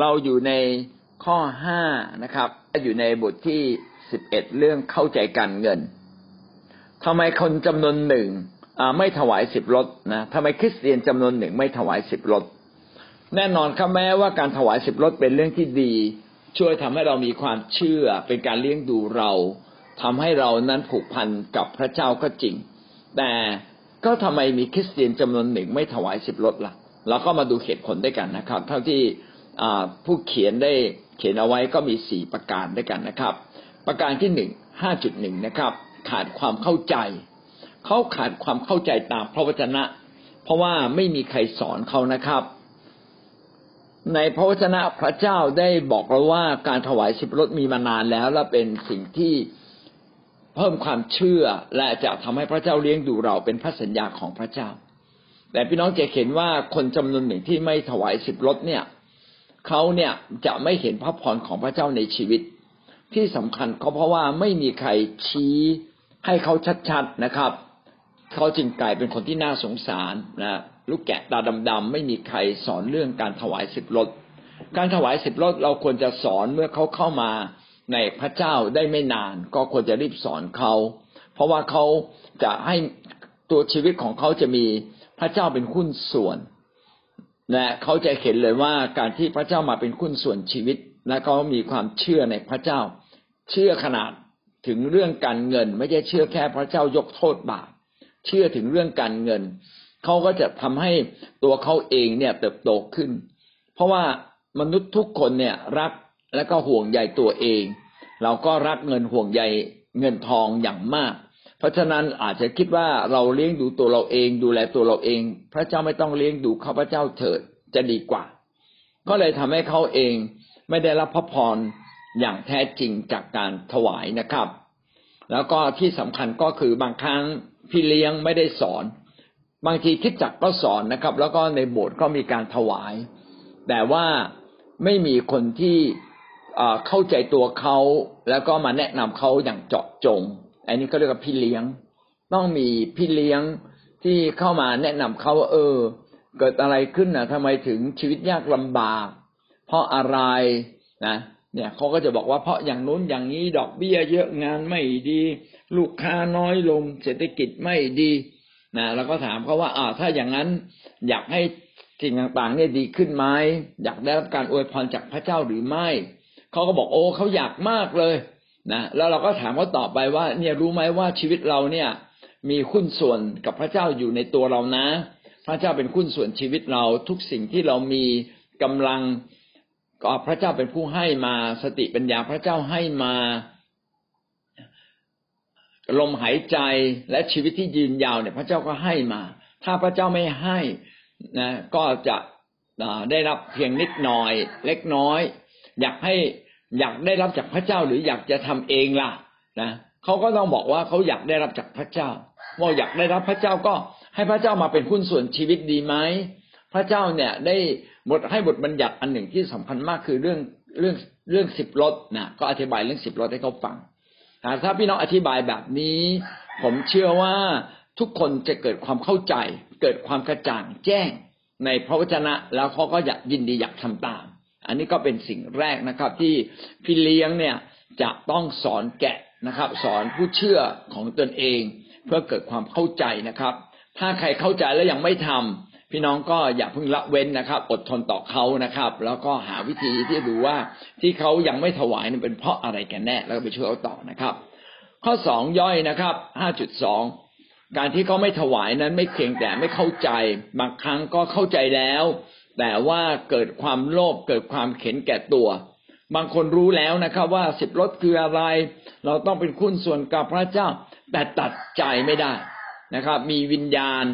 เราอยู่ในข้อห้านะครับ อยู่ในบทที่สิบเอ็ดเรื่องเข้าใจการเงินทำไมคนจำนวนหนึ่งไม่ถวายสิบรถนะทำไมคริสเตียนจำนวนหนึ่งไม่ถวายสิบรถแน่นอนครับแม้ว่าการถวายสิบรถเป็นเรื่องที่ดี ช่วยทำให้เรามีความเชื่อเป็นการเลี้ยงดูเราทำให้เรานั้นผูกพันกับพระเจ้าก็จริง แต่ก็ทำไมมีคริสเตียนจำนวนหนึ่งไม่ถวายสิบรถละ่ะ เราก็มาดูเหตุผลด้วยกันนะครับ เท่าที่ ผู้เขียนได้เขียนเอาไว้ก็มีสี่ประการด้วยกันนะครับ ประการที่หนึ่งห้าจุดหนึ่งนะครับ ขาดความเข้าใจเขาขาดความเข้าใจตามพระวจนะ เพราะว่าไม่มีใครสอนเขานะครับ ในพระวจนะพระเจ้าได้บอกเราว่าการถวายสิบรถมีมานานแล้ว และเป็นสิ่งที่เพิ่มความเชื่อและจะทำให้พระเจ้าเลี้ยงดูเราเป็นพระสัญญาของพระเจ้า แต่พี่น้องจะเห็นว่าคนจำนวนหนึ่งที่ไม่ถวายสิบรถเนี่ย เขาเนี่ยจะไม่เห็นพระพรของพระเจ้าในชีวิต ที่สำคัญก็เพราะว่าไม่มีใครชี้ให้เขาชัดๆนะครับ เขาจึงกลายเป็นคนที่น่าสงสารนะลูกแกะตาดำๆไม่มีใครสอนเรื่องการถวายสิบรถการถวายสิบรถเราควรจะสอนเมื่อเขาเข้ามาในพระเจ้าได้ไม่นาน ก็ควรจะรีบสอนเขา เพราะว่าเขาจะให้ตัวชีวิตของเขาจะมีพระเจ้าเป็นหุ้นส่วน และเขาจะเห็นเลยว่าการที่พระเจ้ามาเป็นคุณส่วนชีวิต และเขามีความเชื่อในพระเจ้า เชื่อขนาดถึงเรื่องการเงิน ไม่ใช่เชื่อแค่พระเจ้ายกโทษบาปเชื่อถึงเรื่องการเงินเขาก็จะทำให้ตัวเขาเองเนี่ยเติบโตขึ้น เพราะว่ามนุษย์ทุกคนเนี่ยรักและก็ห่วงใยตัวเอง เราก็รักเงินห่วงใยเงินทองอย่างมาก เพราะฉะนั้นอาจจะคิดว่าเราเลี้ยงดูตัวเราเอง ดูแลตัวเราเอง พระเจ้าไม่ต้องเลี้ยงดูข้าพเจ้าเถิดจะดีกว่า ก็เลยทำให้เขาเองไม่ได้รับพระพรอย่างแท้จริงจากการถวายนะครับ แล้วก็ที่สำคัญก็คือบางครั้งพี่เลี้ยงไม่ได้สอน บางทีคิดจักก็สอนนะครับ แล้วก็ในโบสถ์ก็มีการถวาย แต่ว่าไม่มีคนที่เข้าใจตัวเขาแล้วก็มาแนะนำเขาอย่างเจาะจง อันนี้ก็เรียกว่าพี่เลี้ยง ต้องมีพี่เลี้ยงที่เข้ามาแนะนำเขาว่าเออ เกิดอะไรขึ้นนะทำไมถึงชีวิตยากลำบาก เพราะอะไรนะเนี่ยเขาก็จะบอกว่าเพราะอย่างนู้นอย่างนี้ดอกเบี้ยเยอะงานไม่ดี ลูกค้าน้อยลง เศรษฐกิจไม่ดีนะแล้วก็ถามเขาว่าอ่าถ้าอย่างนั้นอยากให้สิ่งต่างๆ เนี่ยดีขึ้นไหมอยากได้รับการอวยพรจากพระเจ้าหรือไม่เขาก็บอกโอ้เขาอยากมากเลย นะแล้วเราก็ถามเขาต่อไปว่า เนี่ยรู้ไหมว่าชีวิตเราเนี่ย มีคุ้นส่วนกับพระเจ้าอยู่ในตัวเรานะ พระเจ้าเป็นคุ้นส่วนชีวิตเราทุกสิ่งที่เรามีกำลังก็พระเจ้าเป็นผู้ให้มาสติปัญญาพระเจ้าให้มาลมหายใจและชีวิตที่ยืนยาวเนี่ย พระเจ้าก็ให้มา ถ้าพระเจ้าไม่ให้นะก็จะได้รับเพียงนิดหน่อย เล็กน้อย อยากให้ อยากได้รับจากพระเจ้าหรืออยากจะทำเองล่ะนะเขาก็ต้องบอกว่าเขาอยากได้รับจากพระเจ้าว่าอยากได้รับพระเจ้าก็ให้พระเจ้ามาเป็นหุ้นส่วนชีวิตดีไหมพระเจ้าเนี่ยได้บทให้บทบัญญัติอันหนึ่งที่สำคัญมากคือเรื่องเรื่องเรื่องสิบรถนะก็อธิบายเรื่องสิบรถให้เขาฟังถ้าพี่น้องอธิบายแบบนี้ ผมเชื่อว่าทุกคนจะเกิดความเข้าใจ เกิดความกระจ่างแจ้งในพระวจนะ แล้วเขาก็อยากยินดีอยากทำตาม อันนี้ก็เป็นสิ่งแรกนะครับ ที่พี่เลี้ยงเนี่ยจะต้องสอนแกะนะครับ สอนผู้เชื่อของตนเอง เพื่อเกิดความเข้าใจนะครับ ถ้าใครเข้าใจแล้วยังไม่ทำพี่น้องก็อย่าเพิ่งละเว้นนะครับ อดทนต่อเขานะครับ แล้วก็หาวิธีที่ดูว่าที่เขายังไม่ถวายเป็นเพราะอะไรกันแน่แล้วก็ไปช่วยเขาต่อนะครับ ข้อสองย่อยนะครับห้าจุดสองการที่เขาไม่ถวายนั้นไม่เพียงแต่ไม่เข้าใจ บางครั้งก็เข้าใจแล้ว แต่ว่าเกิดความโลภเกิดความเข็นแก่ตัว บางคนรู้แล้วนะครับ ว่าสิบรถคืออะไร เราต้องเป็นคุณส่วนกับพระเจ้า แต่ตัดใจไม่ได้นะครับ มีวิญญาณ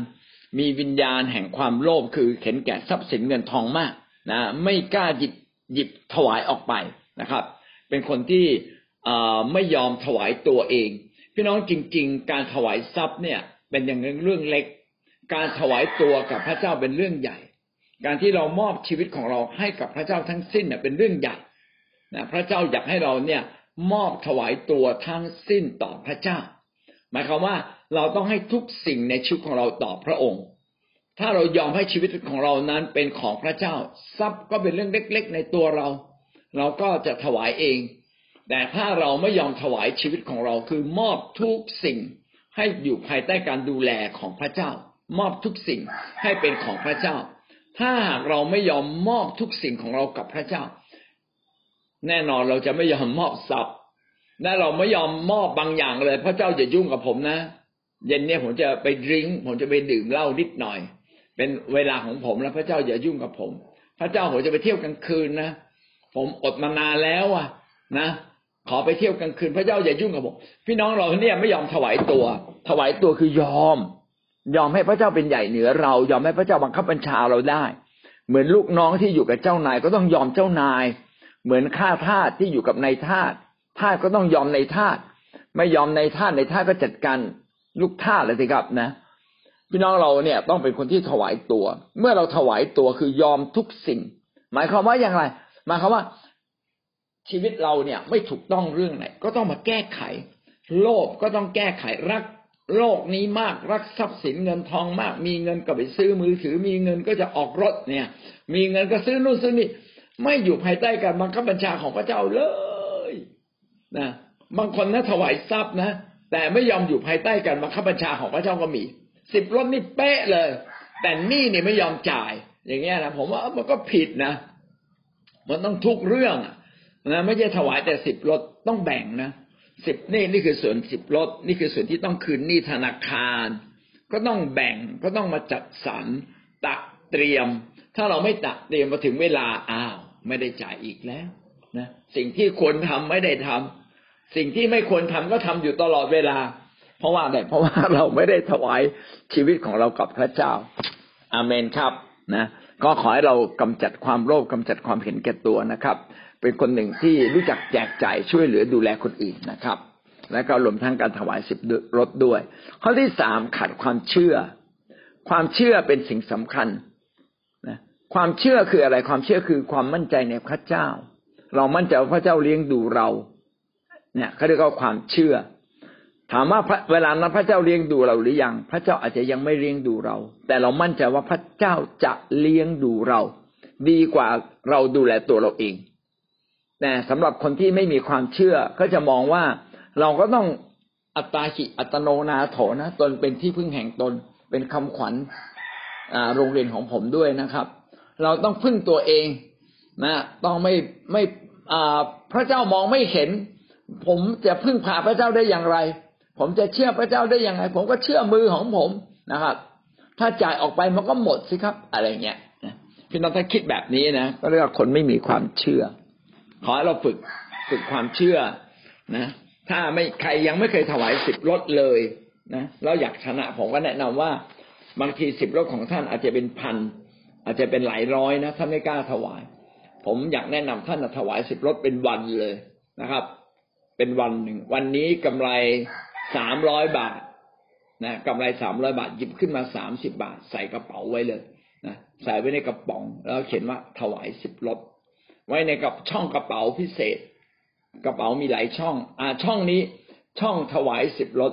มีวิญญาณแห่งความโลภคือเข็นแก่ทรัพย์สินเงินทองมากนะไม่กล้าหยิบหยิบถวายออกไปนะครับ เป็นคนที่ไม่ยอมถวายตัวเอง พี่น้องจริง ๆ การถวายทรัพย์เนี่ย เป็นอย่างเรื่องเล็ก การถวายตัวกับพระเจ้าเป็นเรื่องใหญ่ การที่เรามอบชีวิตของเราให้กับพระเจ้าทั้งสิ้นเนี่ยเป็นเรื่องใหญ่นะพระเจ้าอยากให้เราเนี่ยมอบถวายตัวทั้งสิ้นต่อพระเจ้า หมายความว่าเราต้องให้ทุกสิ่งในชีวิตของเราต่อพระองค์ ถ้าเรายอมให้ชีวิตของเรานั้นเป็นของพระเจ้า ทรัพย์ก็เป็นเรื่องเล็ก ๆ ในตัวเรา เราก็จะถวายเอง แต่ถ้าเราไม่ยอมถวายชีวิตของเราคือมอบทุกสิ่งให้อยู่ภายใต้การดูแลของพระเจ้า มอบทุกสิ่งให้เป็นของพระเจ้า ถ้าหากเราไม่ยอมมอบทุกสิ่งของเรากับพระเจ้า แน่นอนเราจะไม่ยอมมอบทรัพย์และเราไม่ยอมมอบบางอย่างเลย พระเจ้าจะยุ่งกับผมนะเย็นเนี่ยผมจะไปดื่มผมจะไปดื่มเหล้านิดหน่อย เป็นเวลาของผมแล้วพระเจ้าอย่ายุ่งกับผม พระเจ้าผมจะไปเที่ยวกลางคืนนะผมอดมานานแล้วอะ นะขอไปเที่ยวกลางคืน พระเจ้าอย่ายุ่งกับผมพี่น้องเราเนี่ยไม่ยอมถวายตัว ถวายตัวคือยอม ยอมให้พระเจ้าเป็นใหญ่เหนือเรา ยอมให้พระเจ้าบังคับบัญชาเราได้ เหมือนลูกน้องที่อยู่กับเจ้านายก็ต้องยอมเจ้านาย เหมือนข้าทาสที่อยู่กับนายทาสทาสก็ต้องยอมในทาสไม่ยอมในทาสในทาสก็จัดการลูกทาสเลยสิครับนะพี่น้องเราเนี่ยต้องเป็นคนที่ถวายตัว เมื่อเราถวายตัวคือยอมทุกสิ่ง หมายความว่าอย่างไรหมายความว่าชีวิตเราเนี่ยไม่ถูกต้องเรื่องไหน ก็ต้องมาแก้ไข โลภก็ต้องแก้ไขรัก โลกนี้มากรักทรัพย์สินเงินทองมาก มีเงินก็ไปซื้อมือถือ มีเงินก็จะออกรถเนี่ย มีเงินก็ซื้อนู่นซื้อนี่ไม่อยู่ภายใต้การบังคับบัญชาของพระเจ้าเลยนะบางคนนะถวายทรัพย์นะ แต่ไม่ยอมอยู่ภายใต้การบังคับบัญชาของพระเจ้าก็มีสิบรถนี่เป๊ะเลย แต่นี่เนี่ยไม่ยอมจ่าย อย่างเงี้ยนะผมว่ามันก็ผิดนะมันต้องทุกเรื่องนะไม่ใช่ถวายแต่สิบรถต้องแบ่งนะ สิบนี่นี่คือส่วนสิบรถนี่คือส่วนที่ต้องคืนหนี้ธนาคาร ก็ต้องแบ่งก็ต้องมาจัดสรรตักเตรียม ถ้าเราไม่ตักเตรียมมาถึงเวลาอ้าว ไม่ได้จ่ายอีกแล้วนะสิ่งที่ควรทำไม่ได้ทำสิ่งที่ไม่ควรทำก็ทำอยู่ตลอดเวลา เพราะว่าอะไรเพราะว่าเราไม่ได้ถวายชีวิตของเรากับพระเจ้า อาเมนครับนะก็ขอให้เรากำจัดความโลภกำจัดความเห็นแก่ตัวนะครับ เป็นคนหนึ่งที่รู้จักแจกจ่ายช่วยเหลือดูแลคนอื่นนะครับ และก็รวมทั้งการถวายสิบรถด้วย ข้อที่สามขาดความเชื่อ ความเชื่อเป็นสิ่งสำคัญนะความเชื่อคืออะไรความเชื่อคือความมั่นใจในพระเจ้า เรามั่นใจว่าพระเจ้าเลี้ยงดูเรา เนี่ยเขาเรียกว่าความเชื่อ ถามว่าเวลานั้นพระเจ้าเลี้ยงดูเราหรือยัง พระเจ้าอาจจะยังไม่เลี้ยงดูเรา แต่เรามั่นใจว่าพระเจ้าจะเลี้ยงดูเรา ดีกว่าเราดูแลตัวเราเอง แต่สำหรับคนที่ไม่มีความเชื่อก็จะมองว่าเราก็ต้องอัตตาหิอัตโนนาโถนะตนเป็นที่พึ่งแห่งตนเป็นคำขวัญโรงเรียนของผมด้วยนะครับ เราต้องพึ่งตัวเองนะต้องไม่ไม่พระเจ้ามองไม่เห็น ผมจะพึ่งพาพระเจ้าได้อย่างไร ผมจะเชื่อพระเจ้าได้อย่างไร ผมก็เชื่อมือของผมนะครับ ถ้าจ่ายออกไปมันก็หมดสิครับ อะไรเงี้ยพี่น้องถ้าคิดแบบนี้นะก็เรียกว่าคนไม่มีความเชื่อ ขอให้เราฝึกฝึกความเชื่อนะ ถ้าไม่ใครยังไม่เคยถวายสิบรถเลยนะเราอยากชนะผมก็แนะนำว่า บางทีสิบรถของท่านอาจจะเป็นพันอาจจะเป็นหลายร้อยนะท่านไม่กล้าถวาย ผมอยากแนะนำท่านถวายสิบรถเป็นวันเลยนะครับ เป็นวันหนึ่งวันนี้กำไรสามร้อยบาทนะกำไรสามร้อยบาทหยิบขึ้นมาสามสิบาท ใส่กระเป๋าไว้เลยนะใส่ไว้ในกระป๋อง แล้วเขียนว่าถวายสิบรถ ไว้ในกับช่องกระเป๋าพิเศษ กระเป๋ามีหลายช่อง อ่าช่องนี้ช่องถวายสิบรถ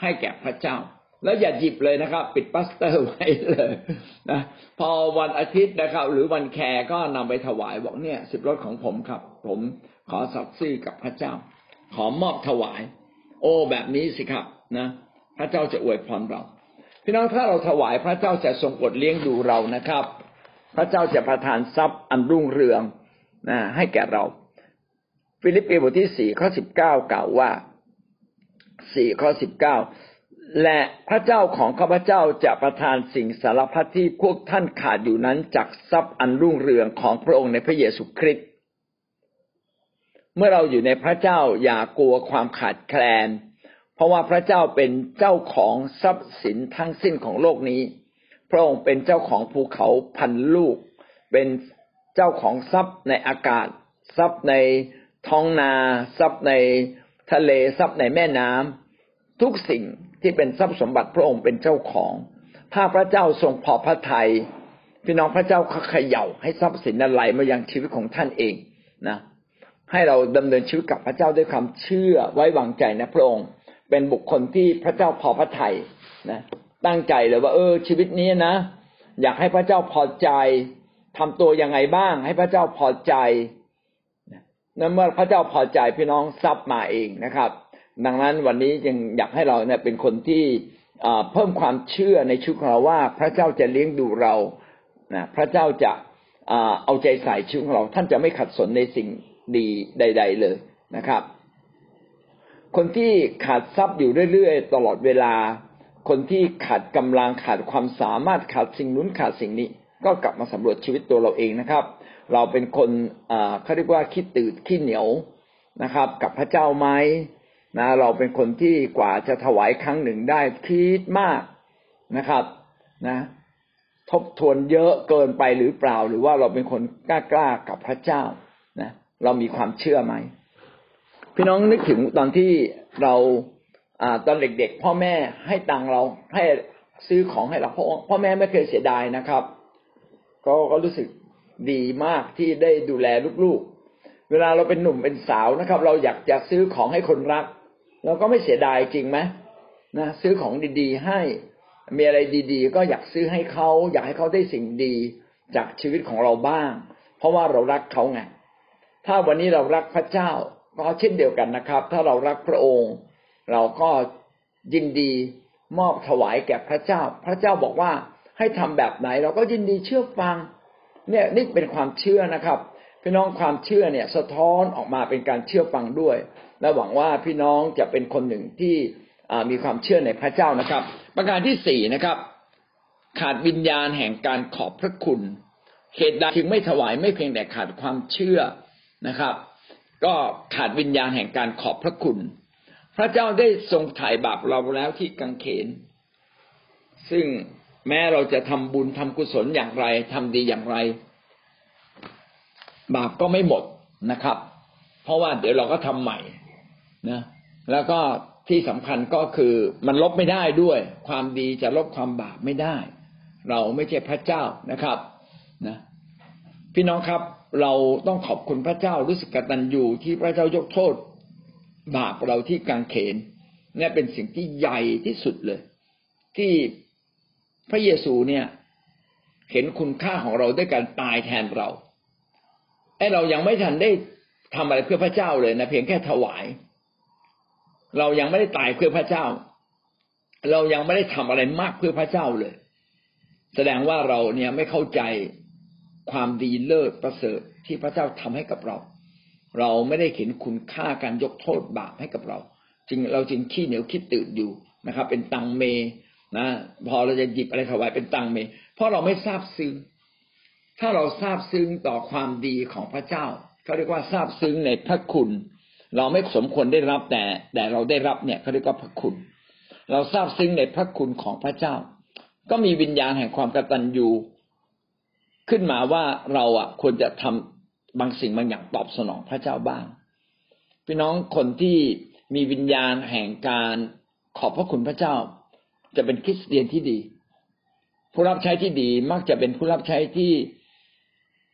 ให้แก่พระเจ้า แล้วอย่าหยิบเลยนะครับ ปิดปัสเตอร์ไว้เลยนะพอวันอาทิตย์นะครับ หรือวันแคร์ก็นำไปถวายบอกเนี่ยสิบรถของผมครับ ผมขอสัตย์ซื่อกับพระเจ้า ขอมอบถวาย โอ้แบบนี้สิครับนะพระเจ้าจะอวยพรเราพี่น้องถ้าเราถวายพระเจ้าจะทรงอดเลี้ยงดูเรานะครับ พระเจ้าจะประทานทรัพย์อันรุ่งเรืองนะให้แก่เรา ฟิลิปปีบทที่สี่ข้อสิบเก้ากล่าวว่าสี่ข้อสิบเก้าและพระเจ้าของข้าพเจ้าจะประทานสิ่งสารพัดที่พวกท่านขาดอยู่นั้นจากทรัพย์อันรุ่งเรืองของพระองค์ในพระเยซูคริสต์เมื่อเราอยู่ในพระเจ้าอย่ากลัวความขาดแคลน เพราะว่าพระเจ้าเป็นเจ้าของทรัพย์สินทั้งสิ้นของโลกนี้ พระองค์เป็นเจ้าของภูเขาพันลูก เป็นเจ้าของทรัพย์ในอากาศ ทรัพย์ในท้องนา ทรัพย์ในทะเลทรัพย์ในแม่น้ำทุกสิ่งที่เป็นทรัพย์สมบัติพระองค์เป็นเจ้าของ ถ้าพระเจ้าทรงพอพระทยัยพี่น้องพระเจ้าเขย่าให้ทรัพย์สินนั้นไหลมายังชีวิตของท่านเองนะให้เราดำเนินชีวิตกับพระเจ้าด้วยความเชื่อไว้วางใจนะพระองค์ เป็นบุคคลที่พระเจ้าพอพระทัยนะ ตั้งใจเลยว่า เออ ชีวิตนี้นะ อยากให้พระเจ้าพอใจทำตัวยังไงบ้าง ให้พระเจ้าพอใจนั้นเมื่อพระเจ้าพอใจพี่น้องทรัพย์มาเองนะครับ ดังนั้นวันนี้ยังอยากให้เราเนี่ยเป็นคนที่เพิ่มความเชื่อในชีวิตของเราว่า พระเจ้าจะเลี้ยงดูเรานะพระเจ้าจะเอาใจใส่ชีวิตของเรา ท่านจะไม่ขัดสนในสิ่งดีใด ๆ เลยนะครับ คนที่ขาดทรัพย์อยู่เรื่อยๆ ตลอดเวลา คนที่ขาดกำลังขาดความสามารถขาดสิ่งนู้นขาดสิ่งนี้ ก็กลับมาสำรวจชีวิตตัวเราเองนะครับ เราเป็นคนเขาเรียกว่าคิดตื่นขี้เหนียวนะครับ กับพระเจ้าไหมนะเราเป็นคนที่กว่าจะถวายครั้งหนึ่งได้คิดมากนะครับนะทบทวนเยอะเกินไปหรือเปล่า หรือว่าเราเป็นคนกล้ากล้ากับพระเจ้านะเรามีความเชื่อไหมพี่น้องนึกถึงตอนที่เรา อตอนเด็กๆพ่อแม่ให้ตังเราให้ซื้อของให้เราพ่อพ่อแม่ไม่เคยเสียดายนะครับก็ก็รู้สึกดีมากที่ได้ดูแลลูกๆ เวลาเราเป็นหนุ่มเป็นสาวนะครับ เราอยากจะซื้อของให้คนรัก เราก็ไม่เสียดายจริงไหมนะซื้อของดีๆ ให้มีอะไรดีๆ ก็อยากซื้อให้เขาอยากให้เขาได้สิ่งดีจากชีวิตของเราบ้าง เพราะว่าเรารักเขาไงถ้าวันนี้เรารักพระเจ้าก็เช่นเดียวกันนะครับ ถ้าเรารักพระองค์ เราก็ยินดีมอบถวายแก่พระเจ้า พระเจ้าบอกว่าให้ทำแบบไหน เราก็ยินดีเชื่อฟัง เนี่ยนี่เป็นความเชื่อนะครับ พี่น้องความเชื่อเนี่ย สะท้อนออกมาเป็นการเชื่อฟังด้วย และหวังว่าพี่น้องจะเป็นคนหนึ่งที่มีความเชื่อในพระเจ้านะครับ ประการที่สี่นะครับ ขาดวิญญาณแห่งการขอบพระคุณเหตุใดจึงไม่ถวายไม่เพียงแต่ขาดความเชื่อนะครับ ก็ขาดวิญญาณแห่งการขอบพระคุณ พระเจ้าได้ทรงถ่ายบาปเราแล้วที่กังเขน ซึ่งแม้เราจะทำบุญทำกุศลอย่างไรทำดีอย่างไร บาปก็ไม่หมดนะครับ เพราะว่าเดี๋ยวเราก็ทำใหม่นะ แล้วก็ที่สำคัญก็คือมันลบไม่ได้ด้วย ความดีจะลบความบาปไม่ได้ เราไม่ใช่พระเจ้านะครับนะพี่น้องครับ เราต้องขอบคุณพระเจ้ารู้สึกกตัญญูที่พระเจ้ายกโทษ บาปเราที่กางเขนนี่เป็นสิ่งที่ใหญ่ที่สุดเลย ที่พระเยซูเนี่ยเห็นคุณค่าของเราด้วยการตายแทนเราไอ้เรายังไม่ทันได้ทำอะไรเพื่อพระเจ้าเลยนะเพียงแค่ถวาย เรายังไม่ได้ตายเพื่อพระเจ้า เรายังไม่ได้ทำอะไรมากเพื่อพระเจ้าเลย แสดงว่าเราเนี่ยไม่เข้าใจความดีเลิศประเสริฐที่พระเจ้าทำให้กับเรา เราไม่ได้เห็นคุณค่าการยกโทษบาปให้กับเราจริงเราจริงขี้เหนียวคิดตื่นอยู่นะครับ เป็นตังเมนะพอเราจะหยิบอะไรถวายเป็นตังเม เพราะเราไม่ทราบซึ้งถ้าเราทราบซึ้งต่อความดีของพระเจ้าเขาเรียกว่าทราบซึ้งในพระคุณ เราไม่สมควรได้รับแต่ แต่เราได้รับเนี่ยเขาเรียกว่าพระคุณ เราทราบซึ้งในพระคุณของพระเจ้า ก็มีวิญญาณแห่งความกตัญญูขึ้นมาว่าเราอะควรจะทำ บางสิ่งบางอย่างตอบสนองพระเจ้าบ้าง พี่น้องคนที่มีวิญญาณแห่งการขอบพระคุณพระเจ้า จะเป็นคริสเตียนที่ดี ผู้รับใช้ที่ดีมักจะเป็นผู้รับใช้ที่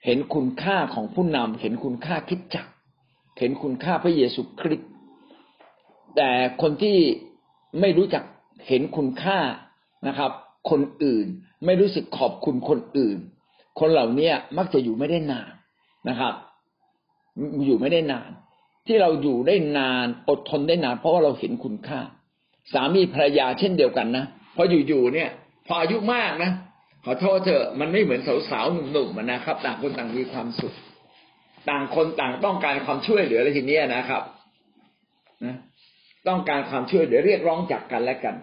เห็นคุณค่าของผู้นำเห็นคุณค่าคิดจัก เห็นคุณค่าพระเยซูคริสต์แต่คนที่ไม่รู้จักเห็นคุณค่านะครับ คนอื่นไม่รู้สึกขอบคุณคนอื่น คนเหล่านี้มักจะอยู่ไม่ได้นาน นะครับ อยู่ไม่ได้นาน ที่เราอยู่ได้นานอดทนได้นาน เพราะว่าเราเห็นคุณค่า สามีภรรยาเช่นเดียวกันนะพออยู่ๆเนี่ย พออายุมากนะขอโทษเถอะมันไม่เหมือนสาวๆหนุ่มๆนะครับ ต่างคนต่างมีความสุข ต่างคนต่างต้องการความช่วยเหลืออะไรทีนี้นะครับนะต้องการความช่วยเหลือเรียกร้องจากกันและกัน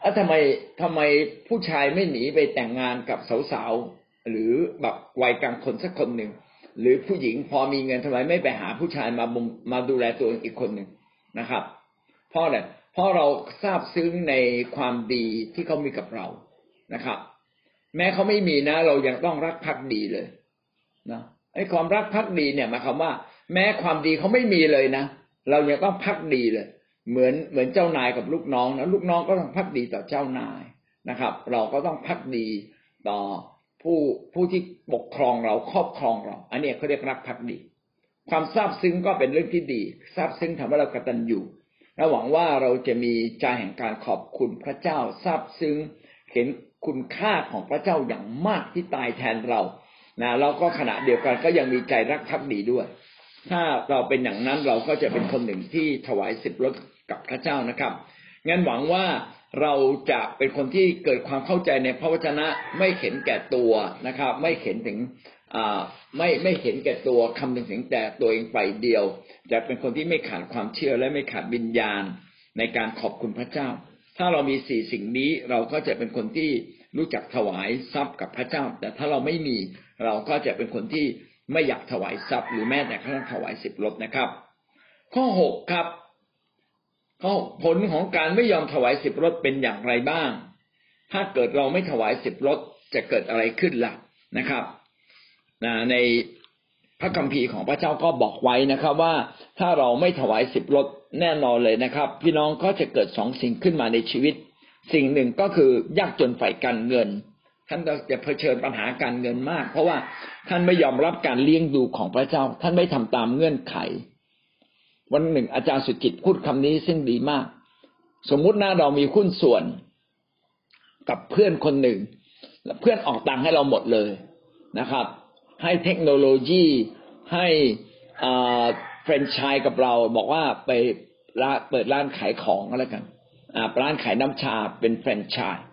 แล้วทำไมทำไมผู้ชายไม่หนีไปแต่งงานกับสาวๆหรือแบบวัยกลางคนสักคนหนึ่ง หรือผู้หญิงพอมีเงินทำไมไม่ไปหาผู้ชายมามมาดูแลตัวเองอีกคนหนึ่งนะครับ เพราะอะไรเพราะเราทราบซึ้งในความดีที่เขามีกับเรานะครับ แม้เขาไม่มีนะ เรายังต้องรักภักดีเลยนะไอ้ความรักพักดีเนี่ยหมายความว่า แม้ความดีเขาไม่มีเลยนะเรายังต้องพักดีเลย เหมือนเหมือนเจ้านายกับลูกน้องนะลูกน้องก็ต้องพักดีต่อเจ้านายนะครับ เราก็ต้องพักดีต่อ ผู้ผู้ที่ปกครองเราครอบครองเรา อันนี้เขาเรียกรักพักดี ความซาบซึ้งก็เป็นเรื่องที่ดีซาบซึ้งทำให้เรากระตัญญูและหวังว่าเราจะมีใจแห่งการขอบคุณพระเจ้าซาบซึ้งเห็นคุณค่าของพระเจ้าอย่างมากที่ตายแทนเรานะแล้วก็ขณะเดียวกันก็ยังมีใจรักภักดีด้วย ถ้าเราเป็นอย่างนั้นเราก็จะเป็นคนหนึ่งที่ถวายสิบรถกับพระเจ้านะครับ งั้นหวังว่า เราจะเป็นคนที่เกิดความเข้าใจในพระวจนะไม่เห็นแก่ตัวนะครับ ไม่เห็นถึงไม่ไม่เห็นแก่ตัวคำนึงถึงแต่ตัวเองไปเดียว จะเป็นคนที่ไม่ขาดความเชื่อและไม่ขาดวิญญาณในการขอบคุณพระเจ้า ถ้าเรามีสี่สิ่งนี้เราก็จะเป็นคนที่รู้จักถวายทรัพย์กับพระเจ้า แต่ถ้าเราไม่มีเราก็จะเป็นคนที่ไม่อยากถวายทรัพย์ หรือแม้แต่กระทั่งถวายสิบลดนะครับ ข้อหกครับ ผลของการไม่ยอมถวายสิบรถเป็นอย่างไรบ้าง ถ้าเกิดเราไม่ถวายสิบรถจะเกิดอะไรขึ้นล่ะนะครับในพระคัมภีร์ของพระเจ้าก็บอกไว้นะครับว่าถ้าเราไม่ถวายสิบรถแน่นอนเลยนะครับ พี่น้องก็จะเกิดสองสิ่งขึ้นมาในชีวิต สิ่งหนึ่งก็คือยากจนฝ่ายการเงิน ท่านจะเผชิญปัญหาการเงินมาก เพราะว่าท่านไม่ยอมรับการเลี้ยงดูของพระเจ้า ท่านไม่ทำตามเงื่อนไข วันหนึ่งอาจารย์สุจิตพูดคำนี้ซึ่งดีมาก สมมุติหนะเรามีหุ้นส่วนกับเพื่อนคนหนึ่งเพื่อนออกตังค์ให้เราหมดเลยนะครับ ให้เทคโนโลยีให้แฟรนไชส์กับเราบอกว่าไปเปิดร้านขายของอะไรกันร้านขายน้ำชาเป็นแฟรนไชส์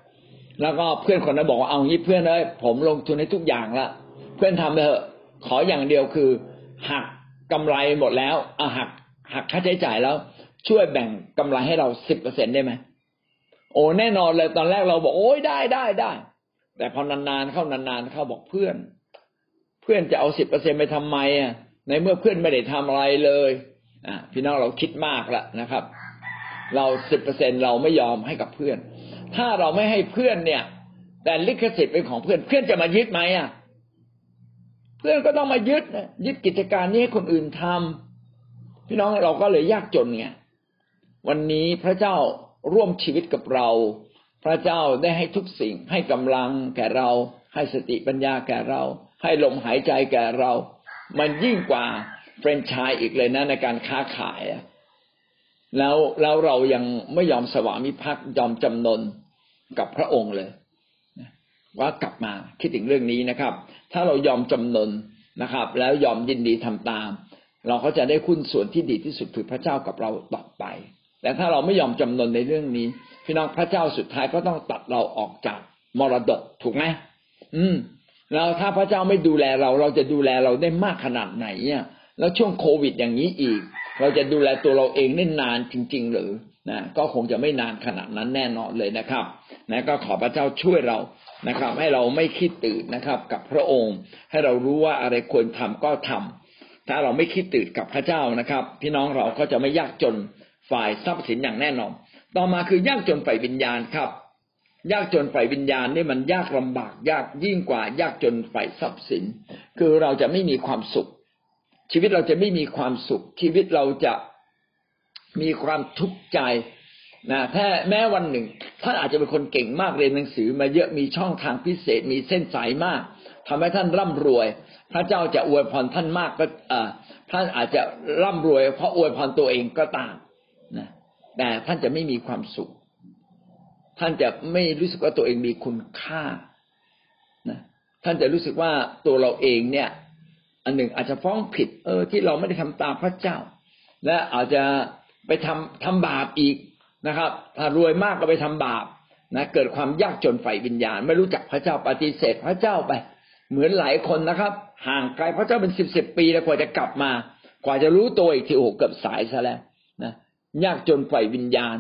แล้วก็เพื่อนคนนั้นบอกว่าเอางี้เพื่อนเลยผมลงทุนให้ทุกอย่างละเพื่อนทำไปเถอะขออย่างเดียวคือหักกำไรหมดแล้วอหัก หักค่าใช้จ่ายแล้ว ช่วยแบ่งกำไรให้เราสิบเปอร์เซ็นได้ไหมโอ้แน่นอนเลยตอนแรกเราบอกโอ้ยได้ได้ได้แต่พอนานๆเข้านานๆเข้าบอกเพื่อน เพื่อนจะเอาสิบเปอร์เซ็นไปทำไมอะ ในเมื่อเพื่อนไม่ได้ทำอะไรเลยอะพี่น้องเราคิดมากแล้วนะครับ เราสิบเปอร์เซ็นเราไม่ยอมให้กับเพื่อน ถ้าเราไม่ให้เพื่อนเนี่ย แต่ลิขสิทธิ์เป็นของเพื่อนเพื่อนจะมายึดไหมอะ เพื่อนก็ต้องมายึดยึดกิจการนี้ให้คนอื่นทำ พี่น้องเราก็เลยยากจนไงวันนี้พระเจ้าร่วมชีวิตกับเรา พระเจ้าได้ให้ทุกสิ่ง ให้กำลังแก่เรา ให้สติปัญญาแก่เรา ให้ลมหายใจแก่เรา มันยิ่งกว่าเฟรนชายอีกเลยนะในการค้าขายแล้วแล้วเรายังไม่ยอมสวามิภักดิ์ยอมจำนนกับพระองค์เลยว่ากลับมาคิดถึงเรื่องนี้นะครับ ถ้าเรายอมจำนนนะครับ แล้วยอมยินดีทำตาม เราก็จะได้คุณส่วนที่ดีที่สุดคือพระเจ้ากับเราต่อไป แต่ถ้าเราไม่ยอมจำนนในเรื่องนี้ พี่น้องพระเจ้าสุดท้ายก็ต้องตัดเราออกจากมรดกถูกไหมอืม แล้วถ้าพระเจ้าไม่ดูแลเรา เราจะดูแลเราได้มากขนาดไหนเนี่ยแล้วช่วงโควิดอย่างนี้อีก เราจะดูแลตัวเราเองได้นานจริง ๆ หรือนะก็คงจะไม่นานขนาดนั้นแน่นอนเลยนะครับนะก็ขอพระเจ้าช่วยเรานะครับ ให้เราไม่คิดตื่นนะครับ กับพระองค์ ให้เรารู้ว่าอะไรควรทำก็ทำ ถ้าเราไม่คิดตื่นกับพระเจ้านะครับ พี่น้องเราก็จะไม่ยากจนฝ่ายทรัพย์สินอย่างแน่นอน ต่อมาคือยากจนฝ่ายวิญญาณครับ ยากจนฝ่ายวิญญาณนี่มันยากลำบากยากยิ่งกว่ายากจนฝ่ายทรัพย์สิน คือเราจะไม่มีความสุข ชีวิตเราจะไม่มีความสุข ชีวิตเราจะมีความทุกข์ใจ นะแค่แม้วันหนึ่งท่านอาจจะเป็นคนเก่งมากเรียนหนังสือ มาเยอะมีช่องทางพิเศษมีเส้นสายมากทำให้ท่านร่ำรวย พระเจ้าจะอวยพรท่านมากก็อ่าท่านอาจจะร่ำรวย เพราะอวยพรตัวเองก็ตามนะแต่ท่านจะไม่มีความสุข ท่านจะไม่รู้สึกว่าตัวเองมีคุณค่านะท่านจะรู้สึกว่าตัวเราเองเนี่ย อันหนึ่งอาจจะฟ้องผิด เออ ที่เราไม่ได้ทำตามพระเจ้า และอาจจะไปทำทำบาปอีก นะครับ ถ้ารวยมากก็ไปทำบาปนะเกิดความยากจนฝ่ายวิญญาณ ไม่รู้จักพระเจ้าปฏิเสธพระเจ้าไป เหมือนหลายคนนะครับ ห่างไกลพระเจ้าเป็นสิบสิบปีแล้วกว่าจะกลับมา กว่าจะรู้ตัวอีกทีโอ้เกือบสายซะแล้วนะยากจนฝ่ายวิญญาณ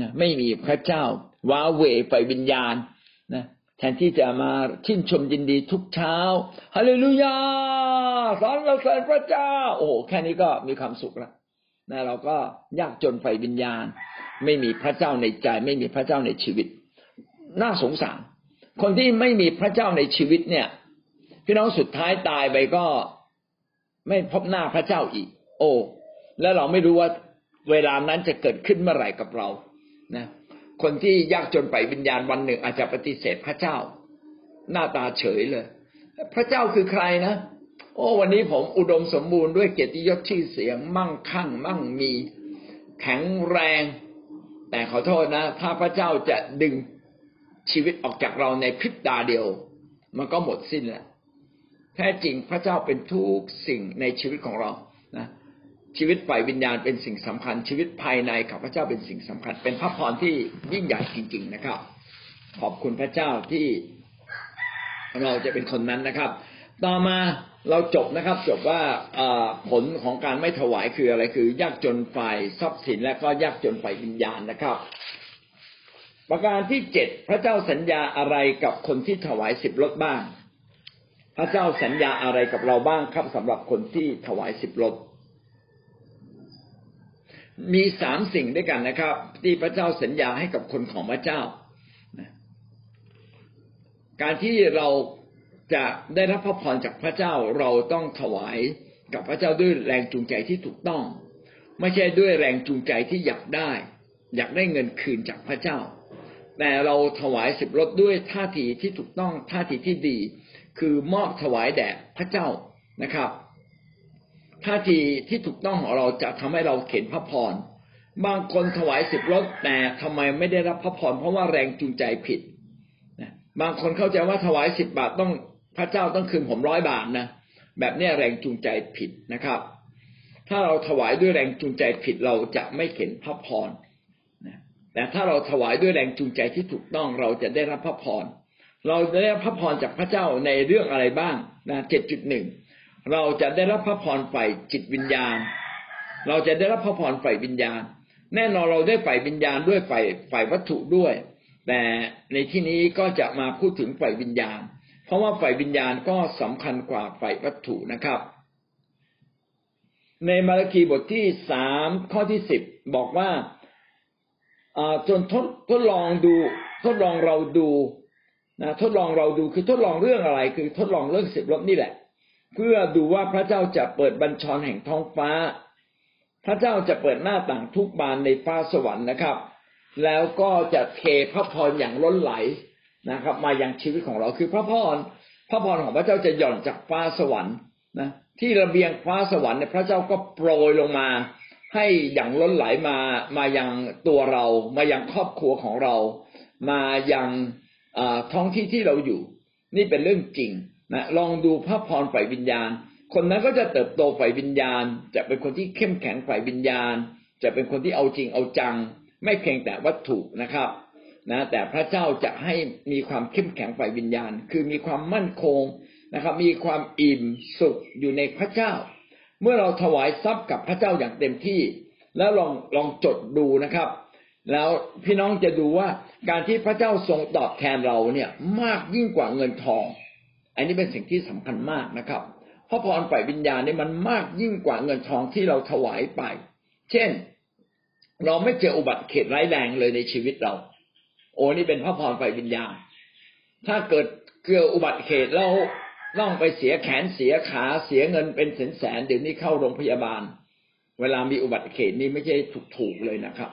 นะไม่มีพระเจ้าว้าเวไปวิญญาณนะแทนที่จะมาชื่นชมยินดีทุกเช้าฮาเลลูยาสรรเสริญพระเจ้า โอ้แค่นี้ก็มีความสุขแล้ว นะเราก็ยากจนไฟวิญญาณ ไม่มีพระเจ้าในใจ ไม่มีพระเจ้าในชีวิต น่าสงสาร คนที่ไม่มีพระเจ้าในชีวิตเนี่ย พี่น้องสุดท้ายตายไปก็ไม่พบหน้าพระเจ้าอีก โอ้แล้วเราไม่รู้ว่าเวลานั้นจะเกิดขึ้นเมื่อไหร่กับเรานะ คนที่ยากจนไปวิญญาณวันหนึ่งอาจจะปฏิเสธพระเจ้า หน้าตาเฉยเลย พระเจ้าคือใครนะ โอ้วันนี้ผมอุดมสมบูรณ์ด้วยเกียรติยศชื่อเสียง มั่งคั่ง มั่งมี แข็งแรง แต่ขอโทษนะ ถ้าพระเจ้าจะดึงชีวิตออกจากเราในพริบตาเดียว มันก็หมดสิ้นแล้วแท้จริงพระเจ้าเป็นทุกสิ่งในชีวิตของเรานะชีวิตฝ่ายวิญญาณเป็นสิ่งสำคัญ ชีวิตภายในของพระเจ้าเป็นสิ่งสำคัญ เป็นพระพรที่ยิ่งใหญ่จริง ๆ นะครับ ขอบคุณพระเจ้าที่เราจะเป็นคนนั้นนะครับ ต่อมาเราจบนะครับ จบว่าผลของการไม่ถวายคืออะไรคือ ยากจนฝ่ายทรัพย์สินและก็ยากจนฝ่ายวิญญาณนะครับ ประการที่เจ็ดพระเจ้าสัญญาอะไรกับคนที่ถวายสิบลดบ้าง พระเจ้าสัญญาอะไรกับเราบ้างครับสำหรับคนที่ถวายสิบลดมีสามสิ่งด้วยกันนะครับ ที่พระเจ้าสัญญาให้กับคนของพระเจ้า การที่เรา จะได้รับพระพรจากพระเจ้าเราต้องถวายกับพระเจ้าด้วยแรงจูงใจที่ถูกต้อง ไม่ใช่ด้วยแรงจูงใจที่อยากได้ อยากได้เงินคืนจากพระเจ้า แต่เราถวายสิบรถด้วยท่าทีที่ถูกต้องท่าทีที่ดี คือมอบถวายแด่พระเจ้านะครับท่าทีที่ถูกต้องของเราจะทำให้เราเข็นพระพร บางคนถวายสิบรถแต่ทำไมไม่ได้รับพระพรเพราะว่าแรงจูงใจผิดบางคนเข้าใจว่าถวายสิบบาทต้อง พระเจ้าต้องคืนผมร้อยบาทนะแบบนี้แรงจูงใจผิดนะครับ ถ้าเราถวายด้วยแรงจูงใจผิดเราจะไม่เห็นพระพรแต่ถ้าเราถวายด้วยแรงจูงใจที่ถูกต้องเราจะได้รับพระพร เราจะได้รับพระพรจากพระเจ้าในเรื่องอะไรบ้างนะเจ็ดจุดหนึ่งเราจะได้รับพระพรฝ่ายจิตวิญญาณ เราจะได้รับพระพรฝ่ายวิญญาณ แน่นอนเราได้ฝ่ายวิญญาณด้วยฝ่ายฝ่ายวัตถุด้วย แต่ในที่นี้ก็จะมาพูดถึงฝ่ายวิญญาณ เพราะว่าฝ่ายวิญญาณก็สำคัญกว่าฝ่ายวัตถุนะครับ ในมาระคีบทที่สามข้อที่สิบบอกว่าจนทดทดลองดู ทดลองเราดูนะทดลองเราดูคือทดลองเรื่องอะไร คือทดลองเรื่องสิบรถนี่แหละ เพื่อดูว่าพระเจ้าจะเปิดบัญชรแห่งท้องฟ้า พระเจ้าจะเปิดหน้าต่างทุกบานในฟ้าสวรรค์นะครับ แล้วก็จะเทพระพรอย่างล้นไหล นะครับ มายังชีวิตของเราคือพระพรพระพรของพระเจ้าจะหย่อนจากฟ้าสวรรค์นะที่ระเบียงฟ้าสวรรค์เนี่ยพระเจ้าก็โปรยลงมา ให้อย่างล้นไหลมามายังตัวเรา มายังครอบครัวของเรา มายังท้องที่ที่เราอยู่ นี่เป็นเรื่องจริงนะลองดูพระพรฝ่ายวิญญาณ คนนั้นก็จะเติบโตฝ่ายวิญญาณ จะเป็นคนที่เข้มแข็งฝ่ายวิญญาณ จะเป็นคนที่เอาจริงเอาจัง ไม่เพียงแต่วัตถุนะครับ นะแต่พระเจ้าจะให้มีความเข้มแข็งฝ่ายวิญญาณ คือมีความมั่นคงนะครับ มีความอิ่มสุขอยู่ในพระเจ้า เมื่อเราถวายทรัพย์กับพระเจ้าอย่างเต็มที่ แล้วลองลองจดดูนะครับ แล้วพี่น้องจะดูว่าการที่พระเจ้าทรงตอบแทนเราเนี่ยมากยิ่งกว่าเงินทอง อันนี้เป็นสิ่งที่สำคัญมากนะครับ เพราะพรฝ่ายวิญญาณนี่มันมากยิ่งกว่าเงินทองที่เราถวายไป เช่น เราไม่เจออุบัติเหตุร้ายแรงเลยในชีวิตเรา โอ้นี่เป็นพระพรฝ่ายวิญญาณ ถ้าเกิดเกิดอุบัติเหตุแล้วต้องไปเสียแขนเสียขาเสียเงินเป็นแสนแสนเดี๋ยวนี้เข้าโรงพยาบาล เวลามีอุบัติเหตุนี่ไม่ใช่ถูกๆเลยนะครับ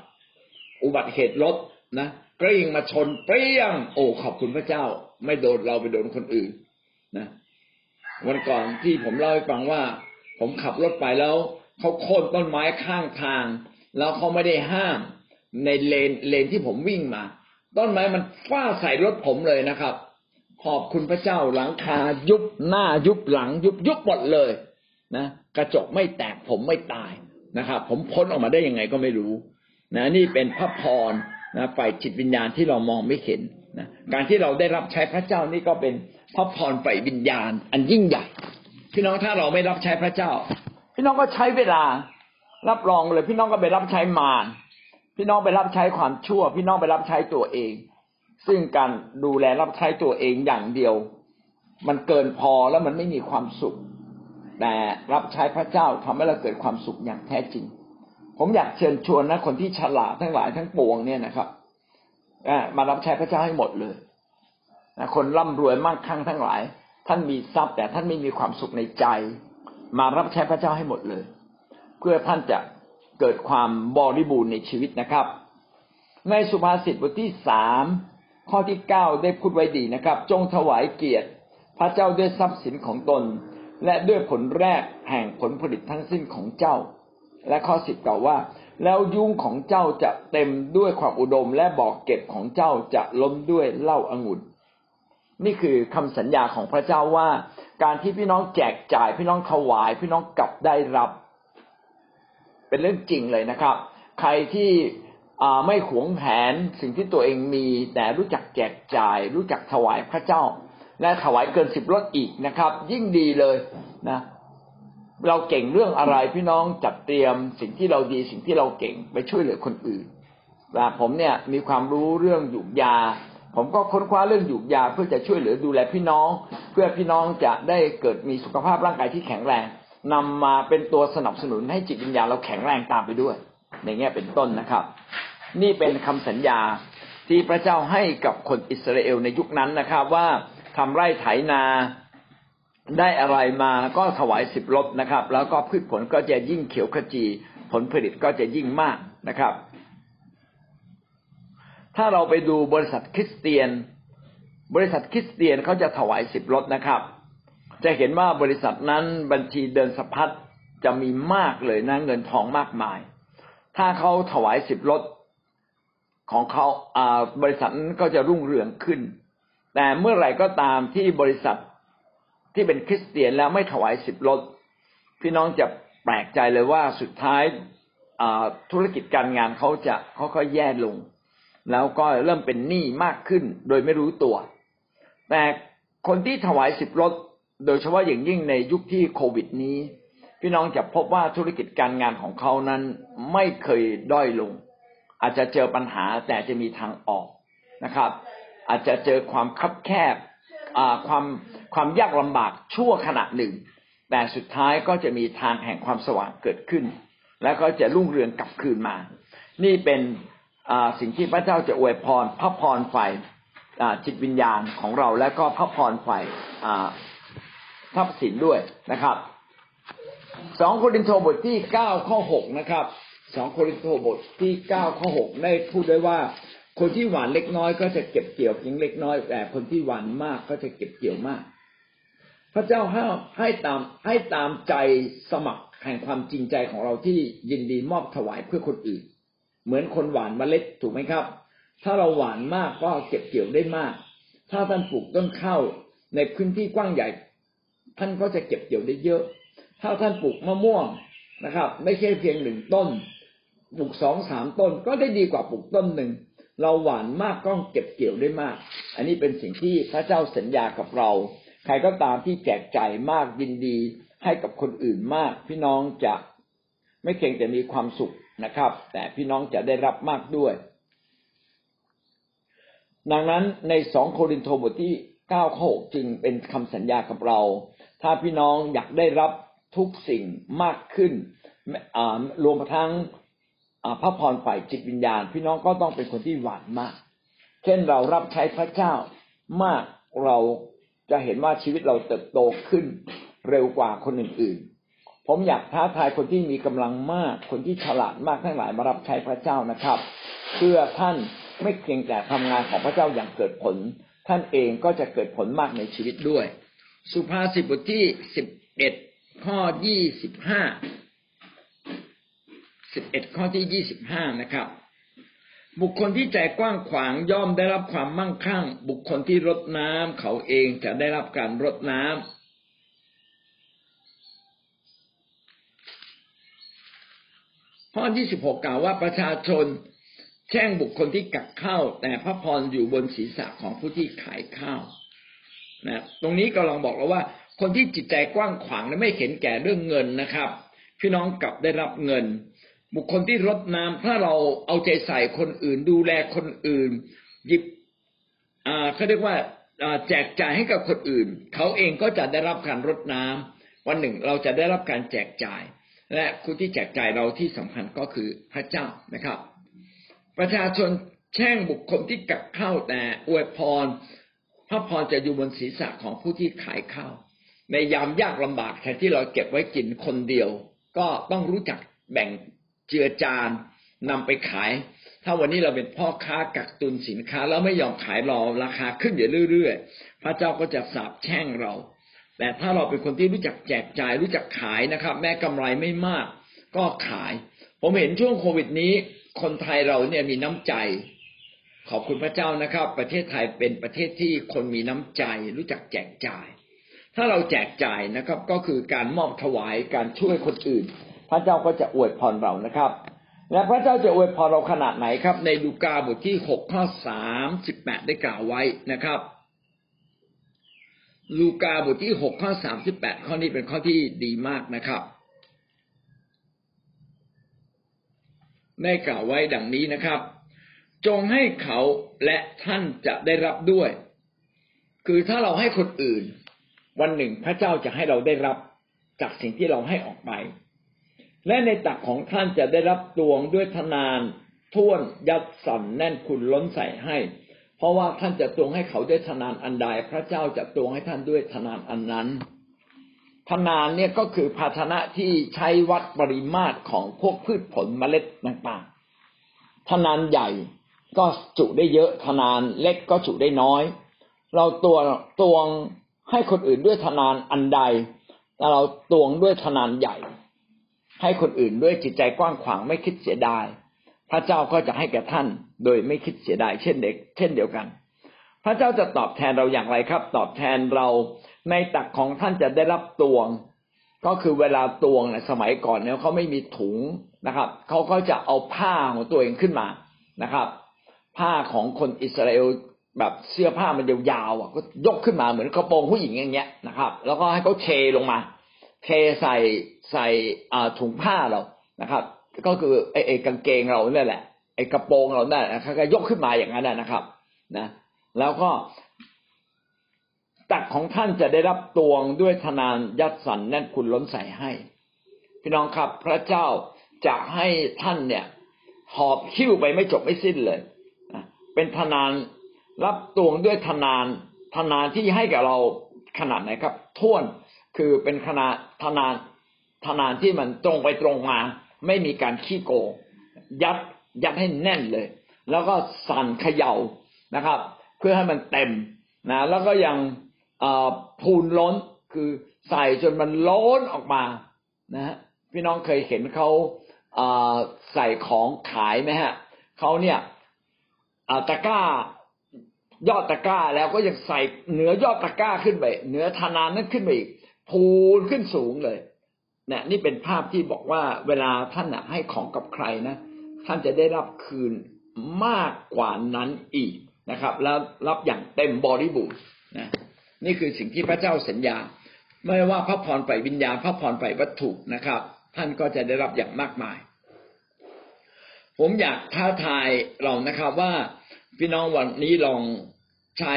อุบัติเหตุรถนะกริ่งมาชนเปรี้ยง โอ้ขอบคุณพระเจ้า ไม่โดนเราไปโดนคนอื่นนะวันก่อนที่ผมเล่าให้ฟังว่า ผมขับรถไปแล้วเขาโค่นต้นไม้ข้างทาง แล้วเขาไม่ได้ห้าม ในเลนเลนที่ผมวิ่งมา ต้นไม้มันฟาใส่รถผมเลยนะครับ ขอบคุณพระเจ้าหลังคายุบหน้ายุบหลัง ยุบยุบหมดเลยนะกระจกไม่แตกผมไม่ตายนะครับ ผมพ้นออกมาได้ยังไงก็ไม่รู้นะนี่เป็นพระพรนะฝ่ายจิตวิญญาณที่เรามองไม่เห็นนะการที่เราได้รับใช้พระเจ้านี่ก็เป็นพระพรฝ่ายวิญญาณ อันยิ่งใหญ่พี่น้องถ้าเราไม่รับใช้พระเจ้า พี่น้องก็ใช้เวลา รับรองเลย พี่น้องก็ไปรับใช้มาร พี่น้องไปรับใช้ความชั่ว พี่น้องไปรับใช้ตัวเอง ซึ่งการดูแลรับใช้ตัวเองอย่างเดียว มันเกินพอแล้วมันไม่มีความสุข แต่รับใช้พระเจ้าทำให้เราเกิดความสุขอย่างแท้จริง ผมอยากเชิญชวนนะคนที่ฉลาดทั้งหลายทั้งปวงเนี่ยนะครับมารับใช้พระเจ้าให้หมดเลยนะคนร่ำรวยมากคั่งทั้งหลาย ท่านมีทรัพย์แต่ท่านไม่มีความสุขในใจ มารับใช้พระเจ้าให้หมดเลย เพื่อท่านจะ เกิดความบริบูรณ์ในชีวิตนะครับ ในสุภาษิตบทที่สามข้อที่เก้าได้พูดไว้ดีนะครับ จงถวายเกียรติ พระเจ้าด้วยทรัพย์สินของตน และด้วยผลแรกแห่งผลผลิตทั้งสิ้นของเจ้า และข้อสิบกล่าวว่า แล้วยุ้งของเจ้าจะเต็มด้วยความอุดม และบอกเก็บของเจ้าจะล้มด้วยเหล้าอางุ่นนี่คือคำสัญญาของพระเจ้าว่า การที่พี่น้องแจกจ่ายพี่น้องถวายพี่น้องกลับได้รับ เป็นเรื่องจริงเลยนะครับ ใครที่ไม่หวงแหนสิ่งที่ตัวเองมี แต่รู้จักแจกจ่าย รู้จักถวายพระเจ้า และถวายเกินสิบรถอีกนะครับ ยิ่งดีเลยนะ เราเก่งเรื่องอะไรพี่น้องจัดเตรียมสิ่งที่เราดีสิ่งที่เราเก่งไปช่วยเหลือคนอื่นแต่ผมเนี่ยมีความรู้เรื่องหยูกยา ผมก็ค้นคว้าเรื่องหยูกยาเพื่อจะช่วยเหลือดูแลพี่น้อง เพื่อพี่น้องจะได้เกิดมีสุขภาพร่างกายที่แข็งแรง นำมาเป็นตัวสนับสนุนให้จิตวิญญาณเราแข็งแรงตามไปด้วย ในแง่เป็นต้นนะครับ นี่เป็นคำสัญญาที่พระเจ้าให้กับคนอิสราเอลในยุคนั้นนะครับ ว่าทำไร่ไถนาได้อะไรมาก็ถวายสิบลบนะครับ แล้วก็พืชผลก็จะยิ่งเขียวขจี ผลผลิตก็จะยิ่งมากนะครับ ถ้าเราไปดูบริษัทคริสเตียน บริษัทคริสเตียนเขาจะถวายสิบลดนะครับ จะเห็นว่าบริษัทนั้นบัญชีเดินสะพัดจะมีมากเลยนะเงินทองมากมาย ถ้าเขาถวายสิบลดของเขาบริษัทนั้นก็จะรุ่งเรืองขึ้น แต่เมื่อไหร่ก็ตามที่บริษัทที่เป็นคริสเตียนแล้วไม่ถวายสิบลดพี่น้องจะแปลกใจเลยว่าสุดท้ายธุรกิจการงานเขาจะเขาค่อยแย่ลง แล้วก็เริ่มเป็นหนี้มากขึ้นโดยไม่รู้ตัว แต่คนที่ถวายสิบลด โดยเฉพาะอย่างยิ่งในยุคที่โควิดนี้ พี่น้องจะพบว่าธุรกิจการงานของเขานั้นไม่เคยด้อยลง อาจจะเจอปัญหาแต่จะมีทางออกนะครับ อาจจะเจอความคับแคบความความยากลำบากชั่วขณะหนึ่ง แต่สุดท้ายก็จะมีทางแห่งความสว่างเกิดขึ้น แล้วก็จะรุ่งเรืองกลับคืนมา นี่เป็นสิ่งที่พระเจ้าจะอวยพรพระพรฝ่ายจิตวิญญาณของเราและก็พระพรฝ่าย ทรัพย์สินด้วยนะครับสองโครินธ์บทที่เก้าข้อหกนะครับสองโครินธ์บทที่เก้าข้อหกได้พูดไว้ว่า คนที่หวานเล็กน้อยก็จะเก็บเกี่ยวเพียงเล็กน้อย แต่คนที่หวานมากก็จะเก็บเกี่ยวมาก พระเจ้าให้ให้ตามให้ตามใจสมัครแห่งความจริงใจของเราที่ยินดีมอบถวายเพื่อคนอื่น เหมือนคนหวานเมล็ดถูกไหมครับ ถ้าเราหวานมากก็เก็บเกี่ยวได้มาก ถ้าท่านปลูกต้นข้าวในพื้นที่กว้างใหญ่ ท่านก็จะเก็บเกี่ยวได้เยอะ ถ้าท่านปลูกมะม่วงนะครับ ไม่ใช่เพียงหนึ่งต้น ปลูกสองสามต้นก็ได้ดีกว่าปลูกต้นหนึ่ง เราหวานมากก็เก็บเกี่ยวได้มาก อันนี้เป็นสิ่งที่พระเจ้าสัญญากับเรา ใครก็ตามที่แจกจ่ายมากยินดี ให้กับคนอื่นมาก พี่น้องจะไม่เพียงแต่มีความสุขนะครับ แต่พี่น้องจะได้รับมากด้วย ดังนั้นในสองโครินธ์บทที่เก้าข้อจึงเป็นคำสัญญากับเรา ถ้าพี่น้องอยากได้รับทุกสิ่งมากขึ้นรวมทั้งพระพรฝ่ายจิตวิญญาณ พี่น้องก็ต้องเป็นคนที่หวานมาก เช่นเรารับใช้พระเจ้ามากเราจะเห็นว่าชีวิตเราเติบโตขึ้นเร็วกว่าคนอื่นๆ ผมอยากท้าทายคนที่มีกำลังมาก คนที่ฉลาดมากทั้งหลายมารับใช้พระเจ้านะครับ เพื่อท่านไม่เพียงแต่ทำงานของพระเจ้าอย่างเกิดผล ท่านเองก็จะเกิดผลมากในชีวิตด้วย สุภาษิตบทที่สิบเอ็ดข้อยี่สิบห้าสิบเอ็ดข้อที่ยี่สิบห้านะครับ บุคคลที่ใจกว้างขวางย่อมได้รับความมั่งคั่ง บุคคลที่รดน้ำเขาเองจะได้รับการรดน้ำข้อที่สิบหกกล่าวว่าประชาชนแช่งบุคคลที่กักข้าวแต่พระพรอยู่บนศีรษะของผู้ที่ขายข้าว นะตรงนี้ก็ลองบอกเราว่า คนที่จิตใจกว้างขวางและไม่เห็นแก่เรื่องเงินนะครับ พี่น้องกลับได้รับเงิน บุคคลที่รดน้ำถ้าเราเอาใจใส่คนอื่น ดูแลคนอื่น หยิบอ่าเขาเรียกว่าแจกจ่ายให้กับคนอื่น เขาเองก็จะได้รับการรดน้ำวันหนึ่งเราจะได้รับการแจกจ่าย และคุณที่แจกจ่ายเราที่สำคัญก็คือพระเจ้านะครับ ประชาชนแช่งบุคคลที่กักข้าวแต่อวยพร พระพรจะอยู่บนศีรษะของผู้ที่ขายข้าว ในยามยากลำบากแทนที่เราเก็บไว้กินคนเดียว ก็ต้องรู้จักแบ่งเจือจานนำไปขาย ถ้าวันนี้เราเป็นพ่อค้ากักตุนสินค้าแล้วไม่ยอมขายราราคาขึ้นอยู่เรื่อยๆ พระเจ้าก็จะสาบแช่งเรา แต่ถ้าเราเป็นคนที่รู้จักแจกจ่ายรู้จักขายนะครับ แม้กำไรไม่มาก ก็ขาย ผมเห็นช่วงโควิดนี้ คนไทยเราเนี่ยมีน้ำใจ ขอบคุณพระเจ้านะครับ ประเทศไทยเป็นประเทศที่คนมีน้ำใจ รู้จักแจกจ่าย ถ้าเราแจกจ่ายนะครับ ก็คือการมอบถวายการช่วยคนอื่น พระเจ้าก็จะอวยพรเรานะครับ และพระเจ้าจะอวยพรเราขนาดไหนครับ ในลูกาบทที่หกข้อสามสิบแปดได้กล่าวไว้นะครับ ลูกาบทที่หกข้อสามสิบแปดข้อนี้เป็นข้อที่ดีมากนะครับได้กล่าวไว้ดังนี้นะครับ จงให้เขาและท่านจะได้รับด้วย คือถ้าเราให้คนอื่น วันหนึ่งพระเจ้าจะให้เราได้รับจากสิ่งที่เราให้ออกไป และในตักของท่านจะได้รับตวงด้วยทนานท่วนยัดสั่นแน่นคุณล้นใส่ให้ เพราะว่าท่านจะตวงให้เขาด้วยทนานอันใด พระเจ้าจะตวงให้ท่านด้วยทนานอันนั้นทนานเนี่ยก็คือภาชนะที่ใช้วัดปริมาตรของพวกพืชผลเมล็ดต่างๆทนานใหญ่ ก็จุได้เยอะทนานเล็กก็จุได้น้อย เราตัวตวงให้คนอื่นด้วยทนานอันใดแต่เราตวงด้วยทนานใหญ่ ให้คนอื่นด้วยจิตใจกว้างขวางไม่คิดเสียดาย พระเจ้าก็จะให้แก่ท่าน โดยไม่คิดเสียดายเช่นเด็ก เช่นเดียวกัน พระเจ้าจะตอบแทนเราอย่างไรครับ ตอบแทนเราในตักของท่านจะได้รับตวง ก็คือเวลาตวงนี่ยสมัยก่อนเนี่ยเขาไม่มีถุงนะครับเขาก็จะเอาผ้าของตัวเองขึ้นมานะครับ ผ้าของคนอิสราเอลแบบเสื้อผ้ามันยาวๆอะก็ยกขึ้นมาเหมือนกระโปรงผู้หญิงอย่างเงี้ยนะครับ แล้วก็ให้เขาเทลงมา เทใส่ใส่ถุงผ้าเรานะครับ ก็คือไอ้ไอ้กางเกงเราเนี่ยแหละไอ้กระโปรงเราเนี่ยเขาก็ยกขึ้นมาอย่างนั้นนะครับนะแล้วก็ตักของท่านจะได้รับตวงด้วยธนานยัดสันแน่นคุณล้นใส่ให้ พี่น้องครับพระเจ้าจะให้ท่านเนี่ย หอบคิ้วไปไม่จบไม่สิ้นเลย เป็นธนานรับตวงด้วยธนานธนานที่ให้กับเราขนาดไหนครับท่วนคือเป็นขนาดธนานธนานที่มันตรงไปตรงมา ไม่มีการขี้โกงยัดยัดให้แน่นเลย แล้วก็สั่นเขย่านะครับ เพื่อให้มันเต็มนะแล้วก็ยังพูนล้นคือใส่จนมันล้นออกมานะฮะพี่น้องเคยเห็นเขาใส่ของขายไหมฮะเขาเนี่ย ตะกร้ายอดตะกร้าแล้วก็ยังใส่เหนือยอดตะกร้าขึ้นไปเหนือธนานนั้นขึ้นไปอีกพูนขึ้นสูงเลยเนี่ยนี่เป็นภาพที่บอกว่าเวลาท่านให้ของกับใครนะท่านจะได้รับคืนมากกว่านั้นอีกนะครับ แล้วรับอย่างเต็มบริบูรณ์นะนี่คือสิ่งที่พระเจ้าสัญญา ไม่ว่าพระพรไปวิญญาณพระพรไปวัตถุนะครับ ท่านก็จะได้รับอย่างมากมาย ผมอยากท้าทายเรานะครับว่าพี่น้องวันนี้ลองใช้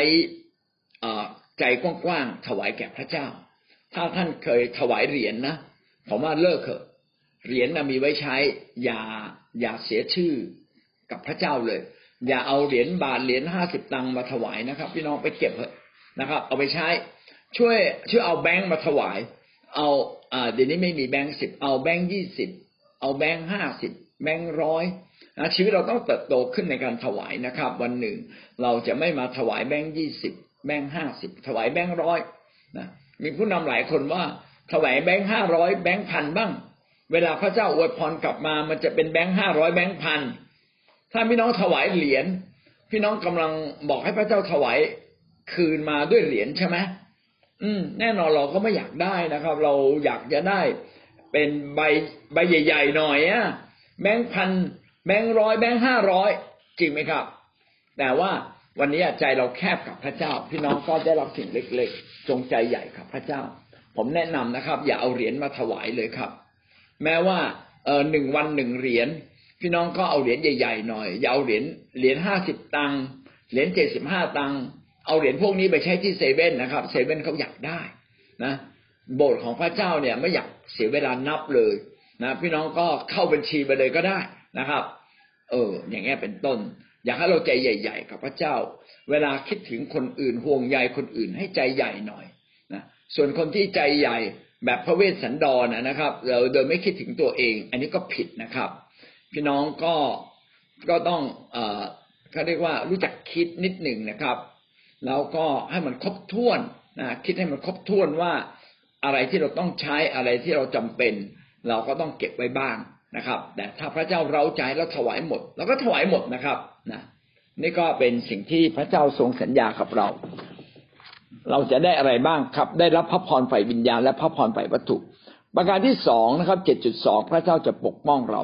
ใจกว้างๆถวายแก่พระเจ้า ถ้าท่านเคยถวายเหรียญนนะผมว่าเลิกเถอะเหรียญนะมีไว้ใช้ อย่าอย่าเสียชื่อกับพระเจ้าเลย อย่าเอาเหรียญบาทเหรียญห้าสิบตังค์มาถวายนะครับ พี่น้องไปเก็บเถอะนะครับ เอาไปใช้ ช่วยช่วยเอาแบงค์มาถวาย เอาอ่าเดี๋ยวนี้ไม่มีแบงค์สิบเอาแบงค์ยี่สิบเอาแบงค์ห้าสิบแบงค์ร้อย นะชีวิตเราต้องเติบโตขึ้นในการถวายนะครับ วันหนึ่งเราจะไม่มาถวายแบงค์ยี่สิบแบงค์ห้าสิบถวายแบงค์ร้อยนะมีผู้นำหลายคนว่าถวายแบงค์ห้าร้อยแบงค์พันบ้าง เวลาพระเจ้าอวยพรกลับมา มันจะเป็นแบงค์ห้าร้อยแบงค์พันถ้าพี่น้องถวายเหรียญพี่น้องกำลังบอกให้พระเจ้าถวายคืนมาด้วยเหรียญใช่ไหมอืม แน่นอนเราก็ไม่อยากได้นะครับ เราอยากจะได้ เป็นใบใบใหญ่ ๆ หน่อยอะแบงค์พัน แบงค์ร้อยแบงค์ห้าร้อยจริงไหมครับ แต่ว่าวันนี้ใจเราแคบกับพระเจ้า พี่น้องก็ได้รับสิ่งเล็ก ๆ จงใจใหญ่กับพระเจ้า ผมแนะนำนะครับ อย่าเอาเหรียญมาถวายเลยครับ แม้ว่าเออหนึ่งวันหนึ่งเหรียญพี่น้องก็เอาเหรียญใหญ่ๆหน่อยอย่าเอาเหรียญเหรียญห้าสิบตังค์เหรียญเจ็ดสิบห้าตังค์เอาเหรียญพวกนี้ไปใช้ที่เซเว่นนะครับเซเว่นเขาอยากได้นะ โบสถ์ของพระเจ้าเนี่ยไม่อยากเสียเวลานับเลยนะพี่น้องก็เข้าบัญชีไปเลยก็ได้นะครับ เออ อย่างเงี้ยเป็นต้น อยากให้เราใจใหญ่ ๆ กับพระเจ้า เวลาคิดถึงคนอื่นห่วงใยคนอื่นให้ใจใหญ่หน่อยนะส่วนคนที่ใจใหญ่แบบพระเวสสันดรนะครับ เราโดยไม่คิดถึงตัวเอง อันนี้ก็ผิดนะครับ พี่น้องก็ก็ต้องเออเขาเรียกว่ารู้จักคิดนิดหนึ่งนะครับแล้วก็ให้มันครบถ้วนนะคิดให้มันครบถ้วนว่าอะไรที่เราต้องใช้อะไรที่เราจำเป็น เราก็ต้องเก็บไว้บ้าง นะครับ แต่ถ้าพระเจ้าเราใจแล้วถวายหมดเราก็ถวายหมดนะครับนะนี่ก็เป็นสิ่งที่พระเจ้าทรงสัญญากับเรา เราจะได้อะไรบ้างครับ ได้รับพระพรฝ่ายวิญญาณและพระพรฝ่ายวัตถุ ประการที่สองนะครับเจ็ดจุดสองพระเจ้าจะปกป้องเรา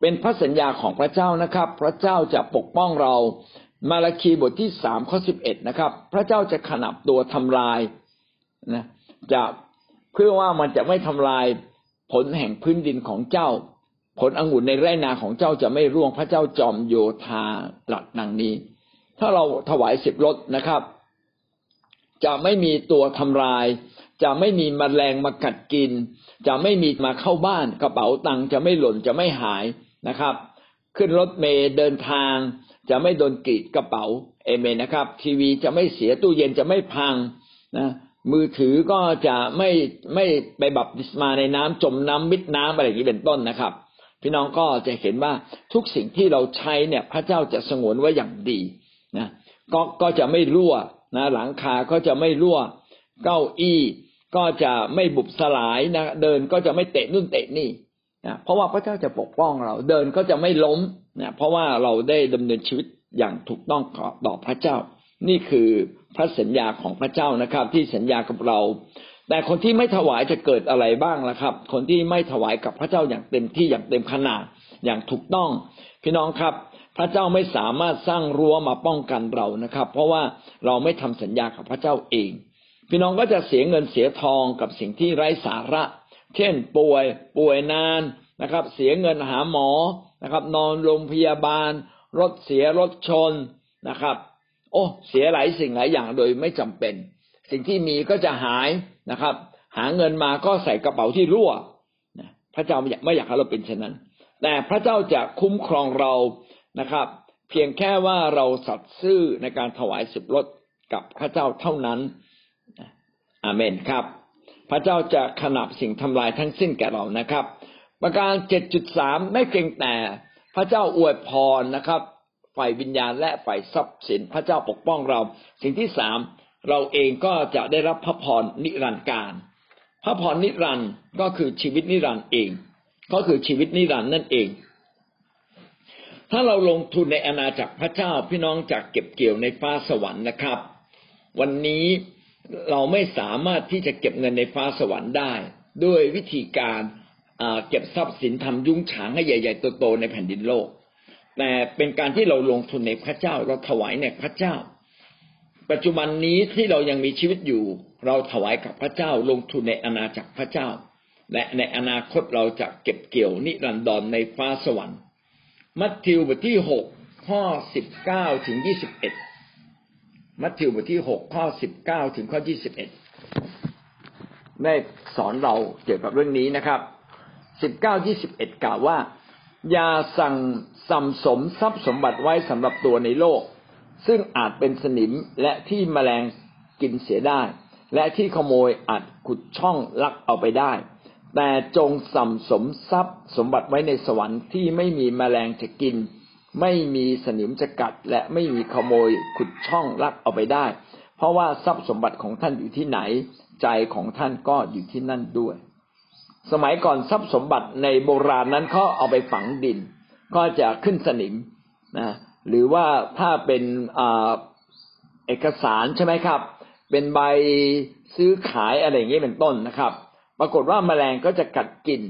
เป็นพระสัญญาของพระเจ้านะครับ พระเจ้าจะปกป้องเรามาราคีบทที่สามข้อสิบเอ็ดนะครับ พระเจ้าจะขนับตัวทำลายนะจะเพื่อว่ามันจะไม่ทำลายผลแห่งพื้นดินของเจ้า ผลองุ่นในไร่นาของเจ้าจะไม่ร่วงพระเจ้าจอมโยธาหลักดังนี้ ถ้าเราถวายสิบรถนะครับ จะไม่มีตัวทำลาย จะไม่มีมแมลงมากัดกิน จะไม่มีมาเข้าบ้านกระเป๋าตังค์จะไม่หล่นจะไม่หายนะครับ ขึ้นรถเมย์เดินทาง จะไม่โดนกรีดกระเป๋าเอเมนนะครับ ทีวีจะไม่เสียตู้เย็นจะไม่พังนะมือถือก็จะไม่ไม่ไปบับดิสมาในน้ำจมน้ำมิดน้ำอะไรอย่างนี้เป็นต้นนะครับ พี่น้องก็จะเห็นว่าทุกสิ่งที่เราใช้เนี่ยพระเจ้าจะสงวนไว้อย่างดีนะก็ก็จะไม่รั่วนะหลังคาก็จะไม่รั่ว เก้าอี้ก็จะไม่บุบสลายนะเดินก็จะไม่เตะนู่นเตะนี่นะเพราะว่าพระเจ้าจะปกป้องเรา เดินก็จะไม่ล้มนะเพราะว่าเราได้ดำเนินชีวิตอย่างถูกต้องต่อพระเจ้า นี่คือพระสัญญาของพระเจ้านะครับ ที่สัญญากับเรา แต่คนที่ไม่ถวายจะเกิดอะไรบ้างล่ะครับ คนที่ไม่ถวายกับพระเจ้าอย่างเต็มที่อย่างเต็มขนาดอย่างถูกต้อง พี่น้องครับ พระเจ้าไม่สามารถสร้างรั้วมาป้องกันเรานะครับ เพราะว่าเราไม่ทำสัญญากับพระเจ้าเอง พี่น้องก็จะเสียเงินเสียทองกับสิ่งที่ไร้สาระ เช่น ป่วย ป่วยนานนะครับ เสียเงินหาหมอนะครับ นอนโรงพยาบาล รถเสียรถชนนะครับ โอ้ เสียหลายสิ่งหลายอย่างโดยไม่จำเป็น สิ่งที่มีก็จะหายนะครับ หาเงินมาก็ใส่กระเป๋าที่รั่วพระเจ้าไม่อยากให้เราเป็นเช่นนั้น แต่พระเจ้าจะคุ้มครองเรานะครับ เพียงแค่ว่าเราสัตย์ซื่อในการถวายสิบรถกับพระเจ้าเท่านั้นอาเมนครับ พระเจ้าจะขนับสิ่งทำลายทั้งสิ้นแก่เรานะครับ ประการเจ็ดจุดสามไม่เพียงแต่พระเจ้าอวยพรนะครับ ฝ่ายวิญญาณและฝ่ายทรัพย์สิน พระเจ้าปกป้องเรา สิ่งที่สาม เราเองก็จะได้รับพระพรนิรันดร์การ พระพรนิรันดร์ก็คือชีวิตนิรันดร์เอง ก็คือชีวิตนิรันดร์นั่นเอง ถ้าเราลงทุนในอาณาจักรพระเจ้าพี่น้องจะเก็บเกี่ยวในฟ้าสวรรค์นะครับ วันนี้เราไม่สามารถที่จะเก็บเงินในฟ้าสวรรค์ได้ ด้วยวิธีการเก็บทรัพย์สินทำยุ้งฉางให้ใหญ่ ๆ โตๆในแผ่นดินโลก แต่เป็นการที่เราลงทุนในพระเจ้าเราถวายในพระเจ้า ปัจจุบันนี้ที่เรายังมีชีวิตอยู่ เราถวายกับพระเจ้าลงทุนในอาณาจักรพระเจ้า และในอนาคตเราจะเก็บเกี่ยวนิรันดรในฟ้าสวรรค์ มัทธิวบทที่หกข้อสิบเก้าถึงยี่สิบเอ็ดมัทธิวบทที่หกข้อสิบเก้าถึงข้อยี่สิบเอ็ดได้สอนเราเกี่ยวกับเรื่องนี้นะครับสิบเก้ายี่สิบเอ็ดกล่าวว่า อย่าสั่งสัมสมทรัพย์สมบัติไว้สำหรับตัวในโลก ซึ่งอาจเป็นสนิมและที่แมลงกินเสียได้ และที่ขโมยอาจขุดช่องลักเอาไปได้ แต่จงสัมสมทรัพย์สมบัติไว้ในสวรรค์ที่ไม่มีแมลงจะกิน ไม่มีสนิมจะกัด และไม่มีขโมยขุดช่องลักเอาไปได้ เพราะว่าทรัพย์สมบัติของท่านอยู่ที่ไหน ใจของท่านก็อยู่ที่นั่นด้วย สมัยก่อนทรัพย์สมบัติในโบราณนั้นเขาเอาไปฝังดิน ก็จะขึ้นสนิมนะ หรือว่าถ้าเป็นเอกสารใช่ไหมครับ เป็นใบซื้อขายอะไรอย่างนี้เป็นต้นนะครับ ปรากฏว่าแมลงก็จะกัดกิน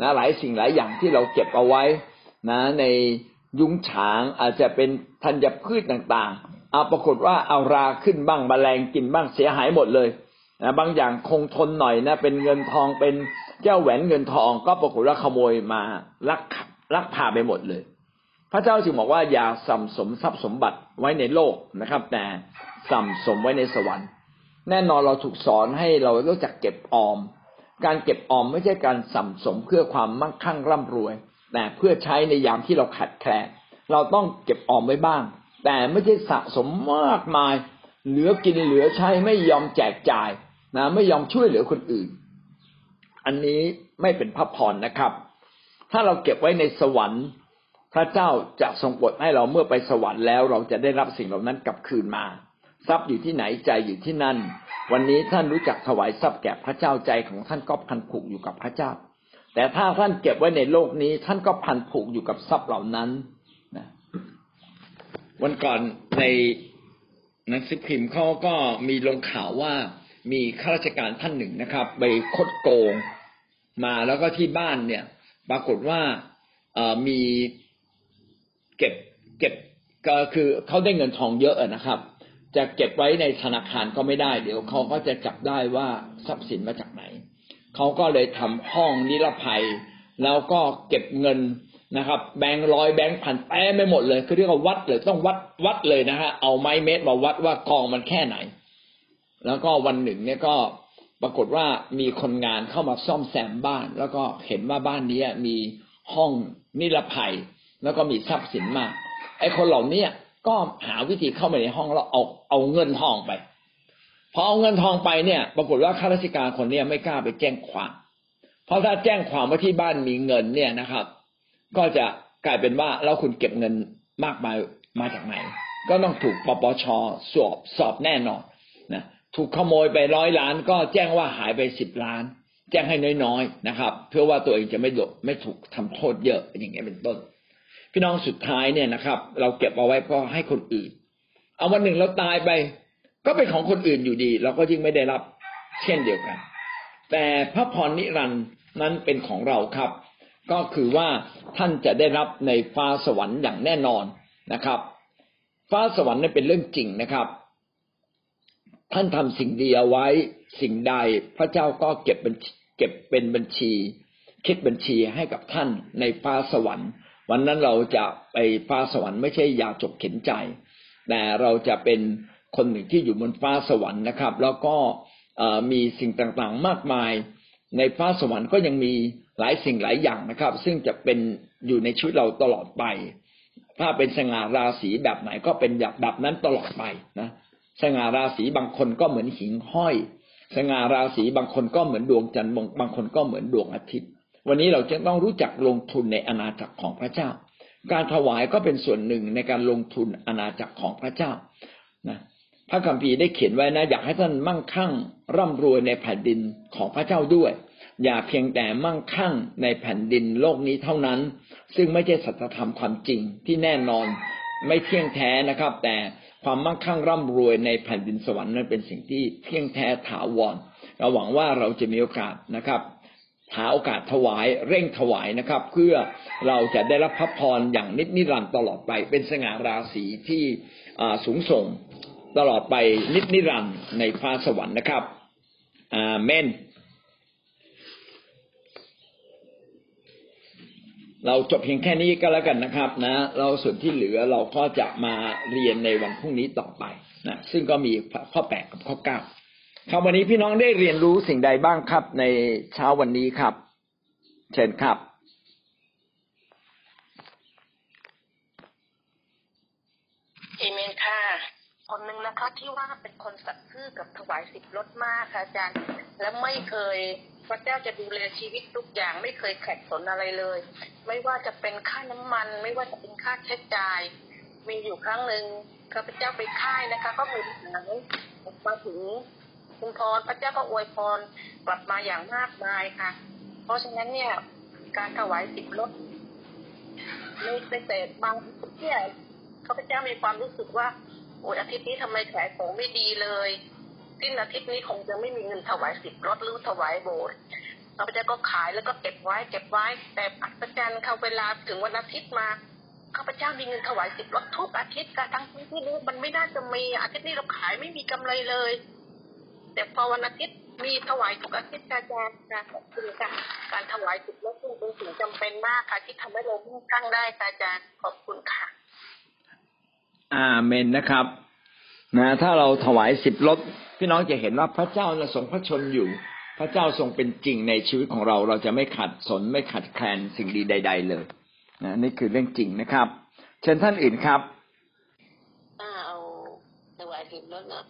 นะหลายสิ่งหลายอย่างที่เราเก็บเอาไว้นะในยุ้งฉางอาจจะเป็นธัญพืชต่างๆเอาปรากฏว่าเอาราขึ้นบ้างแมลงกินบ้างเสียหายหมดเลยนะบางอย่างคงทนหน่อยนะ เป็นเงินทองเป็นแก้วแหวนเงินทอง ก็ปรากฏว่าขโมยมาลักลักพาไปหมดเลย พระเจ้าจึงบอกว่าอย่าสัมสมทรัพย์สมบัติไว้ในโลกนะครับ แต่สัมสมไว้ในสวรรค์ แน่นอนเราถูกสอนให้เรารู้จักเก็บออม การเก็บออมไม่ใช่การสัมสมเพื่อความมั่งคั่งร่ำรวย แต่เพื่อใช้ในยามที่เราขัดแคลนเราต้องเก็บออมไว้บ้าง แต่ไม่ใช่สะสมมากมาย เหลือกินเหลือใช้ไม่ยอมแจกจ่ายนะไม่ยอมช่วยเหลือคนอื่น อันนี้ไม่เป็นพระพรนะครับ ถ้าเราเก็บไว้ในสวรรค์ พระเจ้าจะทรงโปรดให้เราเมื่อไปสวรรค์แล้วเราจะได้รับสิ่งเหล่านั้นกลับคืนมา ทรัพย์อยู่ที่ไหนใจอยู่ที่นั่น วันนี้ท่านรู้จักถวายทรัพย์แก่พระเจ้าใจของท่านก็พันผูกอยู่กับพระเจ้า แต่ถ้าท่านเก็บไว้ในโลกนี้ ท่านก็พันผูกอยู่กับทรัพย์เหล่านั้นนะวันก่อนในหนังสือพิมพ์เขาก็มีลงข่าวว่ามีข้าราชการท่านหนึ่งนะครับ ไปคดโกงมาแล้วก็ที่บ้านเนี่ย ปรากฏว่ามี เก็บเก็บก็คือเขาได้เงินทองเยอะนะครับ จะเก็บไว้ในธนาคารก็ไม่ได้ เดี๋ยวเขาก็จะจับได้ว่าทรัพย์สินมาจากไหนเขาก็เลยทำห้องนิรภัย แล้วก็เก็บเงินนะครับ แบงค์ร้อยแบงค์พันแต้ไม่หมดเลยคือเรียกว่าวัดเลยต้องวัดวัดเลยนะฮะเอาไม้เมตรมาวัดว่ากองมันแค่ไหน แล้วก็วันหนึ่งเนี่ยก็ปรากฏว่ามีคนงานเข้ามาซ่อมแซมบ้าน แล้วก็เห็นว่าบ้านนี้มีห้องนิรภัย แล้วก็มีทรัพย์สินมาก ไอ้คนเหล่านี้ก็หาวิธีเข้าไปในห้องแล้วเอาเอาเงินทองไปพอเอาเงินทองไปเนี่ย ปรากฏว่าข้าราชการคนนี้ไม่กล้าไปแจ้งความ เพราะถ้าแจ้งความว่าที่บ้านมีเงินเนี่ยนะครับ ก็จะกลายเป็นว่าแล้วคุณเก็บเงินมากมายมาจากไหน ก็ต้องถูกปปชสอบสอบแน่นอนนะถูกขโมยไปร้อยล้าน ก็แจ้งว่าหายไปสิบล้าน แจ้งให้น้อยๆนะครับ เพื่อว่าตัวเองจะไม่โดไม่ถูกทำโทษเยอะอย่างเงี้ยเป็นต้น พี่น้องสุดท้ายเนี่ยนะครับ เราเก็บเอาไว้เพราะให้คนอื่น เอาวันหนึ่งเราตายไป ก็เป็นของคนอื่นอยู่ดี เราก็ยิ่งไม่ได้รับเช่นเดียวกัน แต่พระพรนิรันดร์นั้นเป็นของเราครับ ก็คือว่าท่านจะได้รับในฟ้าสวรรค์อย่างแน่นอนนะครับ ฟ้าสวรรค์นั้นเป็นเรื่องจริงนะครับ ท่านทำสิ่งดีเอาไว้สิ่งใดพระเจ้าก็เก็บเป็นเก็บเป็นบัญชี คิดบัญชีให้กับท่านในฟ้าสวรรค์ วันนั้นเราจะไปฟ้าสวรรค์ไม่ใช่ยาจบเข็นใจ แต่เราจะเป็นคนหนึ่งที่อยู่บนฟ้าสวรรค์นะครับ แล้วก็มีสิ่งต่างๆมากมาย ในฟ้าสวรรค์ก็ยังมีหลายสิ่งหลายอย่างนะครับ ซึ่งจะเป็นอยู่ในชีวิตเราตลอดไป ถ้าเป็นสง่าราศีแบบไหนก็เป็นแบบนั้นตลอดไปนะสง่าราศีบางคนก็เหมือนหิ่งห้อย สง่าราศีบางคนก็เหมือนดวงจันทร์บางคนก็เหมือนดวงอาทิตย์ วันนี้เราจะต้องรู้จักลงทุนในอาณาจักรของพระเจ้า การถวายก็เป็นส่วนหนึ่งในการลงทุนอาณาจักรของพระเจ้านะพระคัมภีร์ได้เขียนไว้นะ อยากให้ท่านมั่งคั่งร่ำรวยในแผ่นดินของพระเจ้าด้วย อย่าเพียงแต่มั่งคั่งในแผ่นดินโลกนี้เท่านั้น ซึ่งไม่ใช่สัจธรรมความจริงที่แน่นอนไม่เที่ยงแท้นะครับ แต่ความมั่งคั่งร่ำรวยในแผ่นดินสวรรค์นั้นเป็นสิ่งที่เที่ยงแท้ถาวรเราหวังว่าเราจะมีโอกาสนะครับ หาโอกาสถวายเร่งถวายนะครับ เพื่อเราจะได้รับพระพรอย่างนิจนิรันดร์ตลอดไป เป็นสง่าราศีที่สูงส่งตลอดไปนิจนิรันดร์ในฟ้าสวรรค์นะครับอาเมน เราจบเพียงแค่นี้ก็แล้วกันนะครับนะ เราส่วนที่เหลือเราก็จะมาเรียนในวันพรุ่งนี้ต่อไปนะซึ่งก็มีข้อแปดกับข้อเก้า ครับวันนี้พี่น้องได้เรียนรู้สิ่งใดบ้างครับ ในเช้าวันนี้ครับ เชิญครับ เอเมนค่ะ คนหนึ่งนะคะที่ว่าเป็นคนสัตย์ซื่อกับถวายสิบลดมากค่ะอาจารย์ และไม่เคยพระเจ้าจะดูแลชีวิตทุกอย่างไม่เคยแขกสนอะไรเลย ไม่ว่าจะเป็นค่าน้ำมัน ไม่ว่าจะเป็นค่าใช้จ่าย มีอยู่ครั้งหนึ่งข้าพเจ้าไปค่ายนะคะ ก็มีหนังมาถึง คุณพรพระเจ้าก็อวยพรกลับมาอย่างมากมายค่ะ เพราะฉะนั้นเนี่ย การถวายสิบลดไม่แต่บางเนี่ยข้าพเจ้ามีความรู้สึกว่าโอ้ยอาทิตย์นี้ทำไมขายของไม่ดีเลยสิ้นอาทิตย์นี้คงจะไม่มีเงินถวายสิบรถหรือถวายโบสถ์ข้าพเจ้าก็ขายแล้วก็เก็บไว้ เก็บไว้ แต่อัศจรรย์เข้าเวลาถึงวันอาทิตย์มาข้าพเจ้ามีเงินถวายสิบรถทุกอาทิตย์กันทั้งที่นี้มันไม่น่าจะมีอาทิตย์นี้เราขายไม่มีกำไรเลย แต่พอวันอาทิตย์มีถวายทุกอาทิตย์อาจารย์นะขอบคุณค่ะการถวายสิบรถเป็นสิ่งจำเป็นมากค่ะที่ทำให้เรามุ่งตั้งได้อาจารย์ขอบคุณค่ะอาเมนนะครับนะถ้าเราถวายสิบรถพี่น้องจะเห็นว่าพระเจ้าทรงพระชนอยู่ พระเจ้าทรงเป็นจริงในชีวิตของเรา เราจะไม่ขัดสนไม่ขัดแคลนสิ่งดีใด ๆ เลยนะนี่คือเรื่องจริงนะครับ เชิญท่านอื่นครับถ้าเอาถวายสิบรถนะ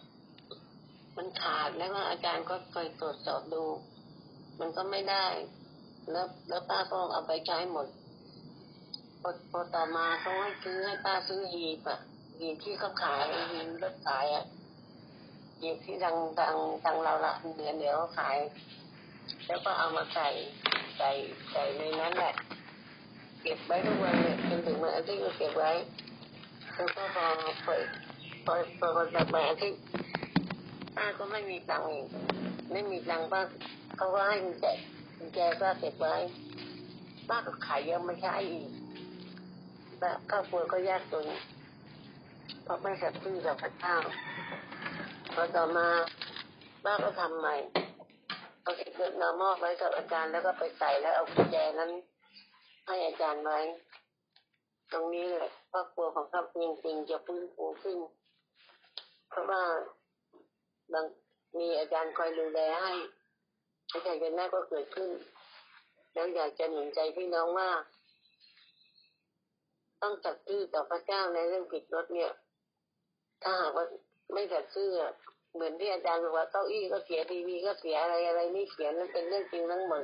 มันขาดแล้วอาจารย์ก็เคยตรวจสอบดู มันก็ไม่ได้ แล้วแล้วป้าก็เอาไปใช้หมดพอต่อมาเขาให้ซื้อให้ป้าซื้อยีบอะยีบที่เขาขายยีบรถขายอะยีบที่ทางทางทางเราละเดือนเดียวขาย แล้วก็เอามาใส่ใส่ใส่ในนั้นแหละเก็บไว้ทุกวันเนี่ยจนถึงวันอาทิตย์ก็เก็บไว้แล้วก็พอเปิดพอพอวันแบบวันอาทิตย์ ป้าก็ไม่มีตังค์อีกไม่มีตังค์ป้าเขาก็ให้แจกแจก็เก็บไว้ป้าก็ขายเยอะไม่ใช่อีกแล้วครอบครัวก็ยากจนเพราะไม่สัตย์ซื่อกับพระเจ้าพอต่อมาป้าก็ทำใหม่เอาเงินมามอบไว้กับอาจารย์แล้วก็ไปใส่แล้วเอากุญแจนั้นให้อาจารย์ไว้ ตรงนี้แหละครอบครัวของข้าจริงๆจะฟื้นฟูขึ้นเพราะว่า บางมีอาจารย์คอยดูแลให้อาจารย์เป็นแม่ก็เกิดขึ้น แล้วอยากจะหนุนใจพี่น้องว่าต้องจัดซื่อต่อพระเจ้าในเรื่องผิดรถเนี่ย ถ้าหากว่าไม่จัดซื่อเหมือนที่อาจารย์บอกว่าเก้าอี้ก็เสียทีวีก็เสียอะไรอะไรนี่เสียนั่นเป็นเรื่องจริงทั้งหมด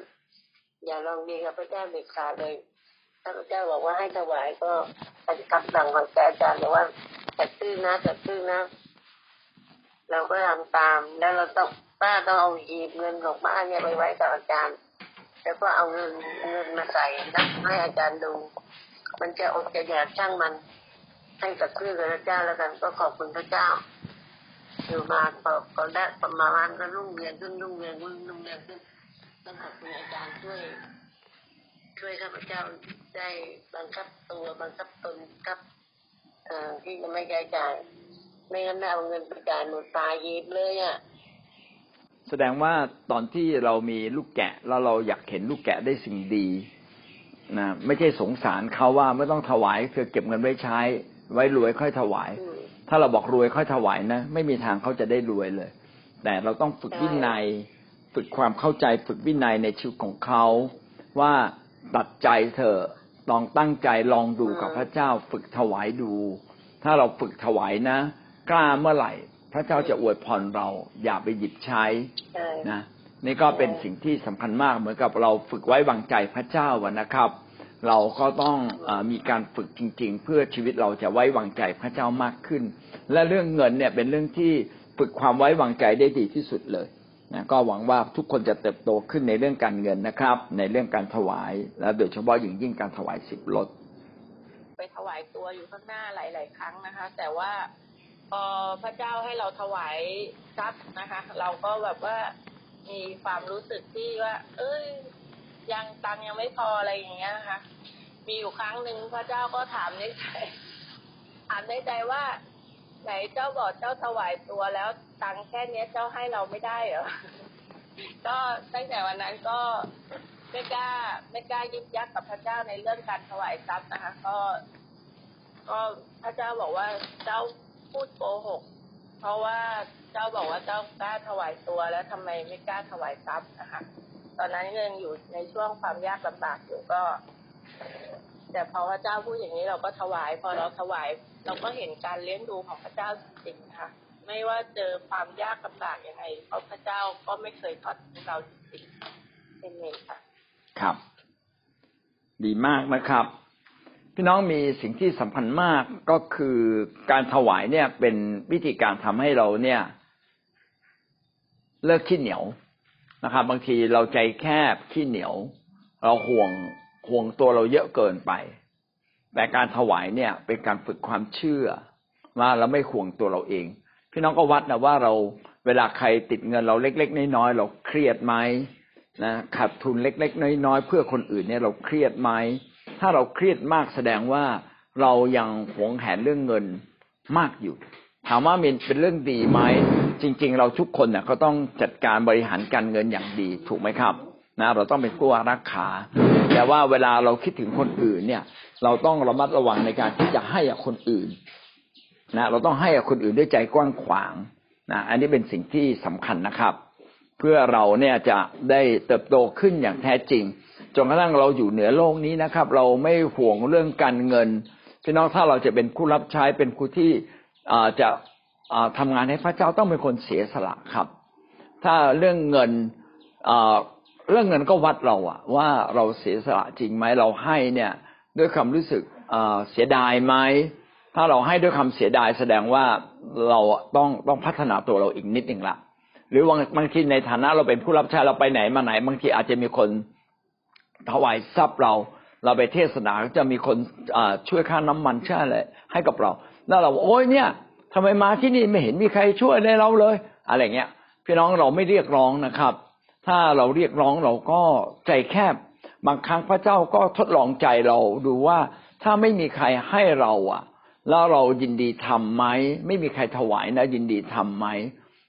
อย่าลองดีกับพระเจ้าเด็ดขาดเลยถ้าพระเจ้าบอกว่าให้ถวายก็ปฏิกับสั่งของอาจารย์บอกว่าจัดซื่อนะจัดซื่อนะ เราก็ทำตาม แล้วเราต้องป้าต้องเอาหีบเงินของป้าเนี่ยไปไว้กับอาจารย์ แล้วก็เอาเงินเงินมาใส่นับให้อาจารย์ดู มันจะอดจะอยากช่างมัน ให้กับชื่อกับพระเจ้าแล้วกัน ก็ขอบคุณพระเจ้าอยู่มาพอพอได้ประมาณก็รุ่งเรืองขึ้นรุ่งเรืองขึ้นรุ่งเรืองขึ้นต้องขอบคุณอาจารย์ช่วย ช่วยข้าพเจ้าได้บังคับตัวบังคับตนครับที่จะไม่ใช้จ่าย ไม่งั้นน่ะเอาเงินไปจ่ายหมดตายยีบเลยอะแสดงว่าตอนที่เรามีลูกแกะแล้วเราอยากเห็นลูกแกะได้สิ่งดีนะไม่ใช่สงสารเขาว่าไม่ต้องถวายคือเก็บเงินไว้ใช้ ไว้รวยค่อยถวายอืมถ้าเราบอกรวยค่อยถวายนะไม่มีทางเขาจะได้รวยเลย แต่เราต้องฝึกใช่วินัยฝึกความเข้าใจฝึกวินัยในชีวิตของเขาว่าตัดใจเถอะลองตั้งใจลองดูกับพระเจ้า ฝึกถวายดู ถ้าเราฝึกถวายนะ กล้าเมื่อไหร่ พระเจ้าจะอวยพรเราอย่าไปหยิบใช้ใช่นะนี่ก็เป็นสิ่งที่สำคัญมากเหมือนกับเราฝึกไว้วางใจพระเจ้าอะนะครับ เราก็ต้องเออมีการฝึกจริง ๆ เพื่อชีวิตเราจะไว้วางใจพระเจ้ามากขึ้น และเรื่องเงินเนี่ยเป็นเรื่องที่ฝึกความไว้วางใจได้ดีที่สุดเลยนะก็หวังว่าทุกคนจะเติบโตขึ้นในเรื่องการเงินนะครับ ในเรื่องการถวาย และโดยเฉพาะอย่างยิ่งการถวายสิบลดไปถวายตัวอยู่ข้างหน้าหลาย ๆ ครั้งนะคะ แต่ว่า พอพระเจ้าให้เราถวายทรัพย์นะคะ เราก็แบบว่ามีความรู้สึกที่ว่า เอ้ย ยังตังยังไม่พออะไรอย่างเงี้ยนะคะมีอยู่ครั้งหนึ่งพระเจ้าก็ถามในใจถามในใจว่า ไหนเจ้าบอกเจ้าถวายตัวแล้วตังแค่เนี้ยเจ้าให้เราไม่ได้เหรอก็ตั้งแต่วันนั้นก็ไม่กล้าไม่กล้ายึดยักกับพระเจ้าในเรื่องการถวายทรัพย์นะคะ ก็ ก็พระเจ้าบอกว่าเจ้า พูดโกหก เพราะว่าเจ้าบอกว่าเจ้ากล้าถวายตัวแล้วทำไมไม่กล้าถวายทรัพย์นะคะตอนนั้นยังอยู่ในช่วงความยากลำบากอยู่ก็ แต่พอพระเจ้าพูดอย่างนี้เราก็ถวาย พอเราถวาย เราก็เห็นการเลี้ยงดูของพระเจ้าจริงๆค่ะ ไม่ว่าเจอความยากลำบากยังไงเพราะพระเจ้าก็ไม่เคยทอดทิ้งเราจริงๆเป็นเองค่ะ ครับ ดีมากนะครับ พี่น้องมีสิ่งที่สำคัญมากก็คือการถวายเนี่ยเป็นวิธีการทำให้เราเนี่ย เลิกขี้เหนียวนะครับ บางทีเราใจแคบขี้เหนียว เราห่วงห่วงตัวเราเยอะเกินไป แต่การถวายเนี่ยเป็นการฝึกความเชื่อว่าเราไม่ห่วงตัวเราเอง พี่น้องก็วัดนะว่าเราเวลาใครติดเงินเราเล็ก ๆ น้อยๆเราเครียดไหมนะขาดทุนเล็ก ๆ น้อยๆเพื่อคนอื่นเนี่ยเราเครียดไหม ถ้าเราเครียดมากแสดงว่าเรายังหวงแหนเรื่องเงินมากอยู่ ถามว่ามันเป็นเรื่องดีไหมจริง ๆ เราทุกคนเนี่ยก็ต้องจัดการบริหารการเงินอย่างดีถูกไหมครับนะเราต้องเป็นผู้รักขา แต่ว่าเวลาเราคิดถึงคนอื่นเนี่ย เราต้องระมัดระวังในการที่จะให้กับคนอื่นนะเราต้องให้กับคนอื่นด้วยใจกว้างขวางนะอันนี้เป็นสิ่งที่สำคัญนะครับ เพื่อเราเนี่ยจะได้เติบโตขึ้นอย่างแท้จริง จนกระทั่งเราอยู่เหนือโลกนี้นะครับ เราไม่ห่วงเรื่องการเงินพี่น้องถ้าเราจะเป็นผู้รับใช้เป็นผู้ที่จะอ่าทำงานให้พระเจ้าต้องเป็นคนเสียสละครับ ถ้าเรื่องเงินเรื่องเงินก็วัดเราอะว่าเราเสียสละจริงไหมเราให้เนี่ย ด้วยความรู้สึกเสียดายไหมถ้าเราให้ด้วยคำเสียดายแสดงว่าเราต้องต้องพัฒนาตัวเราอีกนิดหนึ่งละหรือบางบางทีในฐานะเราเป็นผู้รับใช้เราไปไหนมาไหนบางทีอาจจะมีคน ถวายทรัพย์เรา เราไปเทศนาจะมีคนช่วยค่าน้ำมันช่วยอะไรให้กับเรา แล้วเราโอ้ยเนี่ยทำไมมาที่นี่ไม่เห็นมีใครช่วยเลยเราเลย อะไรเงี้ย พี่น้องเราไม่เรียกร้องนะครับ ถ้าเราเรียกร้องเราก็ใจแคบบางครั้งพระเจ้าก็ทดลองใจเราดูว่าถ้าไม่มีใครให้เราอะ แล้วเรายินดีทํำไหมไม่มีใครถวายนะ ยินดีทํำไหม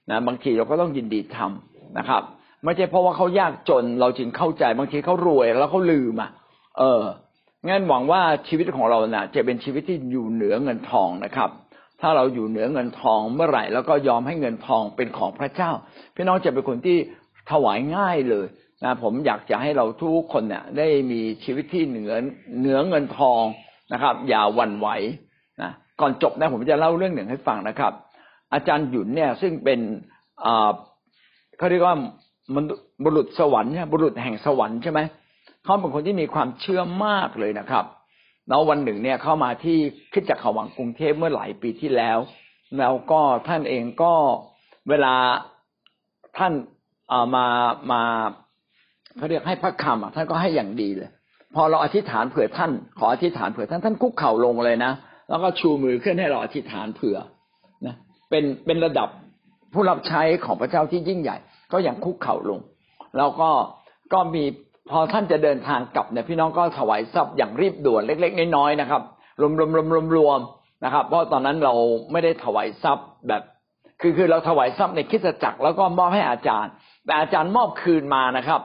นะบางทีเราก็ต้องยินดีทำนะครับ ไม่ใช่เพราะว่าเขายากจน เราจึงเข้าใจบางทีเขารวยแล้วเขาลืมอะ เอองั้นหวังว่าชีวิตของเรานะ่ะ จะเป็นชีวิตที่อยู่เหนือเงินทองนะครับ ถ้าเราอยู่เหนือเงินทองเมื่อไหร่แล้วก็ยอมให้เงินทองเป็นของพระเจ้า พี่น้องจะเป็นคนที่ถวายง่ายเลยนะผมอยากจะให้เราทุกคนเนี่ยได้มีชีวิตที่เหนือเหนือเงินทองนะครับ อย่าหวั่นไหวนะก่อนจบนะผมจะเล่าเรื่องหนึ่งให้ฟังนะครับ อาจารย์หยุนเนี่ยซึ่งเป็นเขาเรียกว่า บุรุษสวรรค์เนี่ยบุรุษแห่งสวรรค์ใช่ไหมเขาเป็นคนที่มีความเชื่อมากเลยนะครับแล้ววันหนึ่งเนี่ยเข้ามาที่ขึ้นจากเขาวังกรุงเทพเมื่อหลายปีที่แล้ว แล้วก็ท่านเองก็เวลาท่านเอามามาเขาเรียกให้พระคำท่านก็ให้อย่างดีเลย พอเราอธิษฐานเผื่อท่าน ขออธิษฐานเผื่อท่านท่านคุกเข่าลงเลยนะแล้วก็ชูมือขึ้นให้เราอธิษฐานเผื่อนะเป็นเป็นระดับผู้รับใช้ของพระเจ้าที่ยิ่งใหญ่ ก็ยังคุกเข่าลง แล้วก็ก็มีพอท่านจะเดินทางกลับเนี่ยพี่น้องก็ถวายทรัพย์อย่างรีบด่วนเล็ก ๆ น้อยๆนะครับรวมๆรวมๆนะครับ เพราะตอนนั้นเราไม่ได้ถวายทรัพย์แบบ คือคือเราถวายทรัพย์ในคิดจักรแล้วก็มอบให้อาจารย์ แต่อาจารย์มอบคืนมานะครับ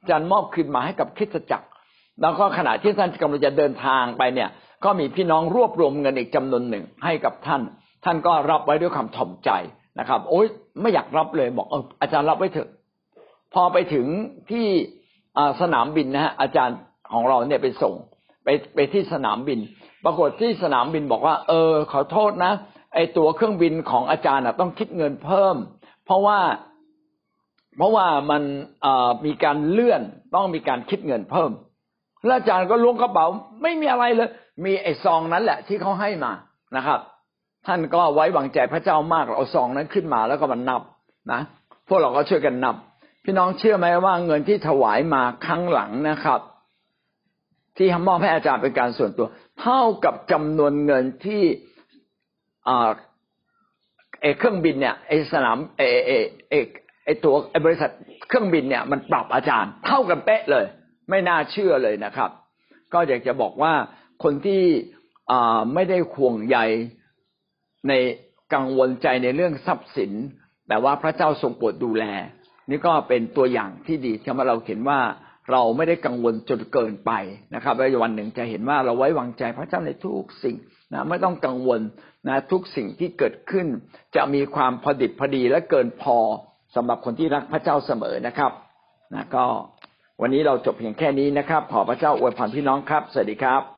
อาจารย์มอบคืนมาให้กับคิดจักร แล้วก็ขณะที่ท่านกำลังจะเดินทางไปเนี่ย ก็มีพี่น้องรวบรวมเงินอีกจำนวนหนึ่งให้กับท่าน ท่านก็รับไว้ด้วยความถ่อมใจนะครับ โอ๊ย ไม่อยากรับเลยบอกเอออาจารย์รับไว้เถอะ พอไปถึงที่สนามบินนะฮะอาจารย์ของเราเนี่ยไปส่ง ไปไปที่สนามบิน ปรากฏที่สนามบินบอกว่า เออ ขอโทษนะไอตัวเครื่องบินของอาจารย์ต้องคิดเงินเพิ่ม เพราะว่า เพราะว่ามันมีการเลื่อนต้องมีการคิดเงินเพิ่มแล้วอาจารย์ก็ล้วงกระเป๋าไม่มีอะไรเลย มีไอ้ซองนั้นแหละที่เขาให้มานะครับ ท่านก็ไว้วางใจพระเจ้ามากเอาซองนั้นขึ้นมาแล้วก็มันนับนะพวกเราก็ช่วยกันนับ พี่น้องเชื่อไหมว่าเงินที่ถวายมาครั้งหลังนะครับ ที่มอบให้อาจารย์เป็นการส่วนตัว เท่ากับจำนวนเงินที่เอเครื่องบินเนี่ยไอสนามเอเอเอไอตัวไอบริษัทเครื่องบินเนี่ยมันปรับอาจารย์ เท่ากันเป๊ะเลย ไม่น่าเชื่อเลยนะครับ ก็อยากจะบอกว่าคนที่ไม่ได้ห่วงใย ในกังวลใจในเรื่องทรัพย์สิน แต่ว่าพระเจ้าทรงโปรดดูแล นี่ก็เป็นตัวอย่างที่ดีที่เราเห็นว่าเราไม่ได้กังวลจนเกินไปนะครับแล้ววันหนึ่งจะเห็นว่าเราไว้วางใจพระเจ้าในทุกสิ่งนะไม่ต้องกังวลนะทุกสิ่งที่เกิดขึ้น จะมีความพอดิบพอดีและเกินพอสำหรับคนที่รักพระเจ้าเสมอนะครับนะก็วันนี้เราจบเพียงแค่นี้นะครับ ขอพระเจ้าอวยพรพี่น้องครับ สวัสดีครับ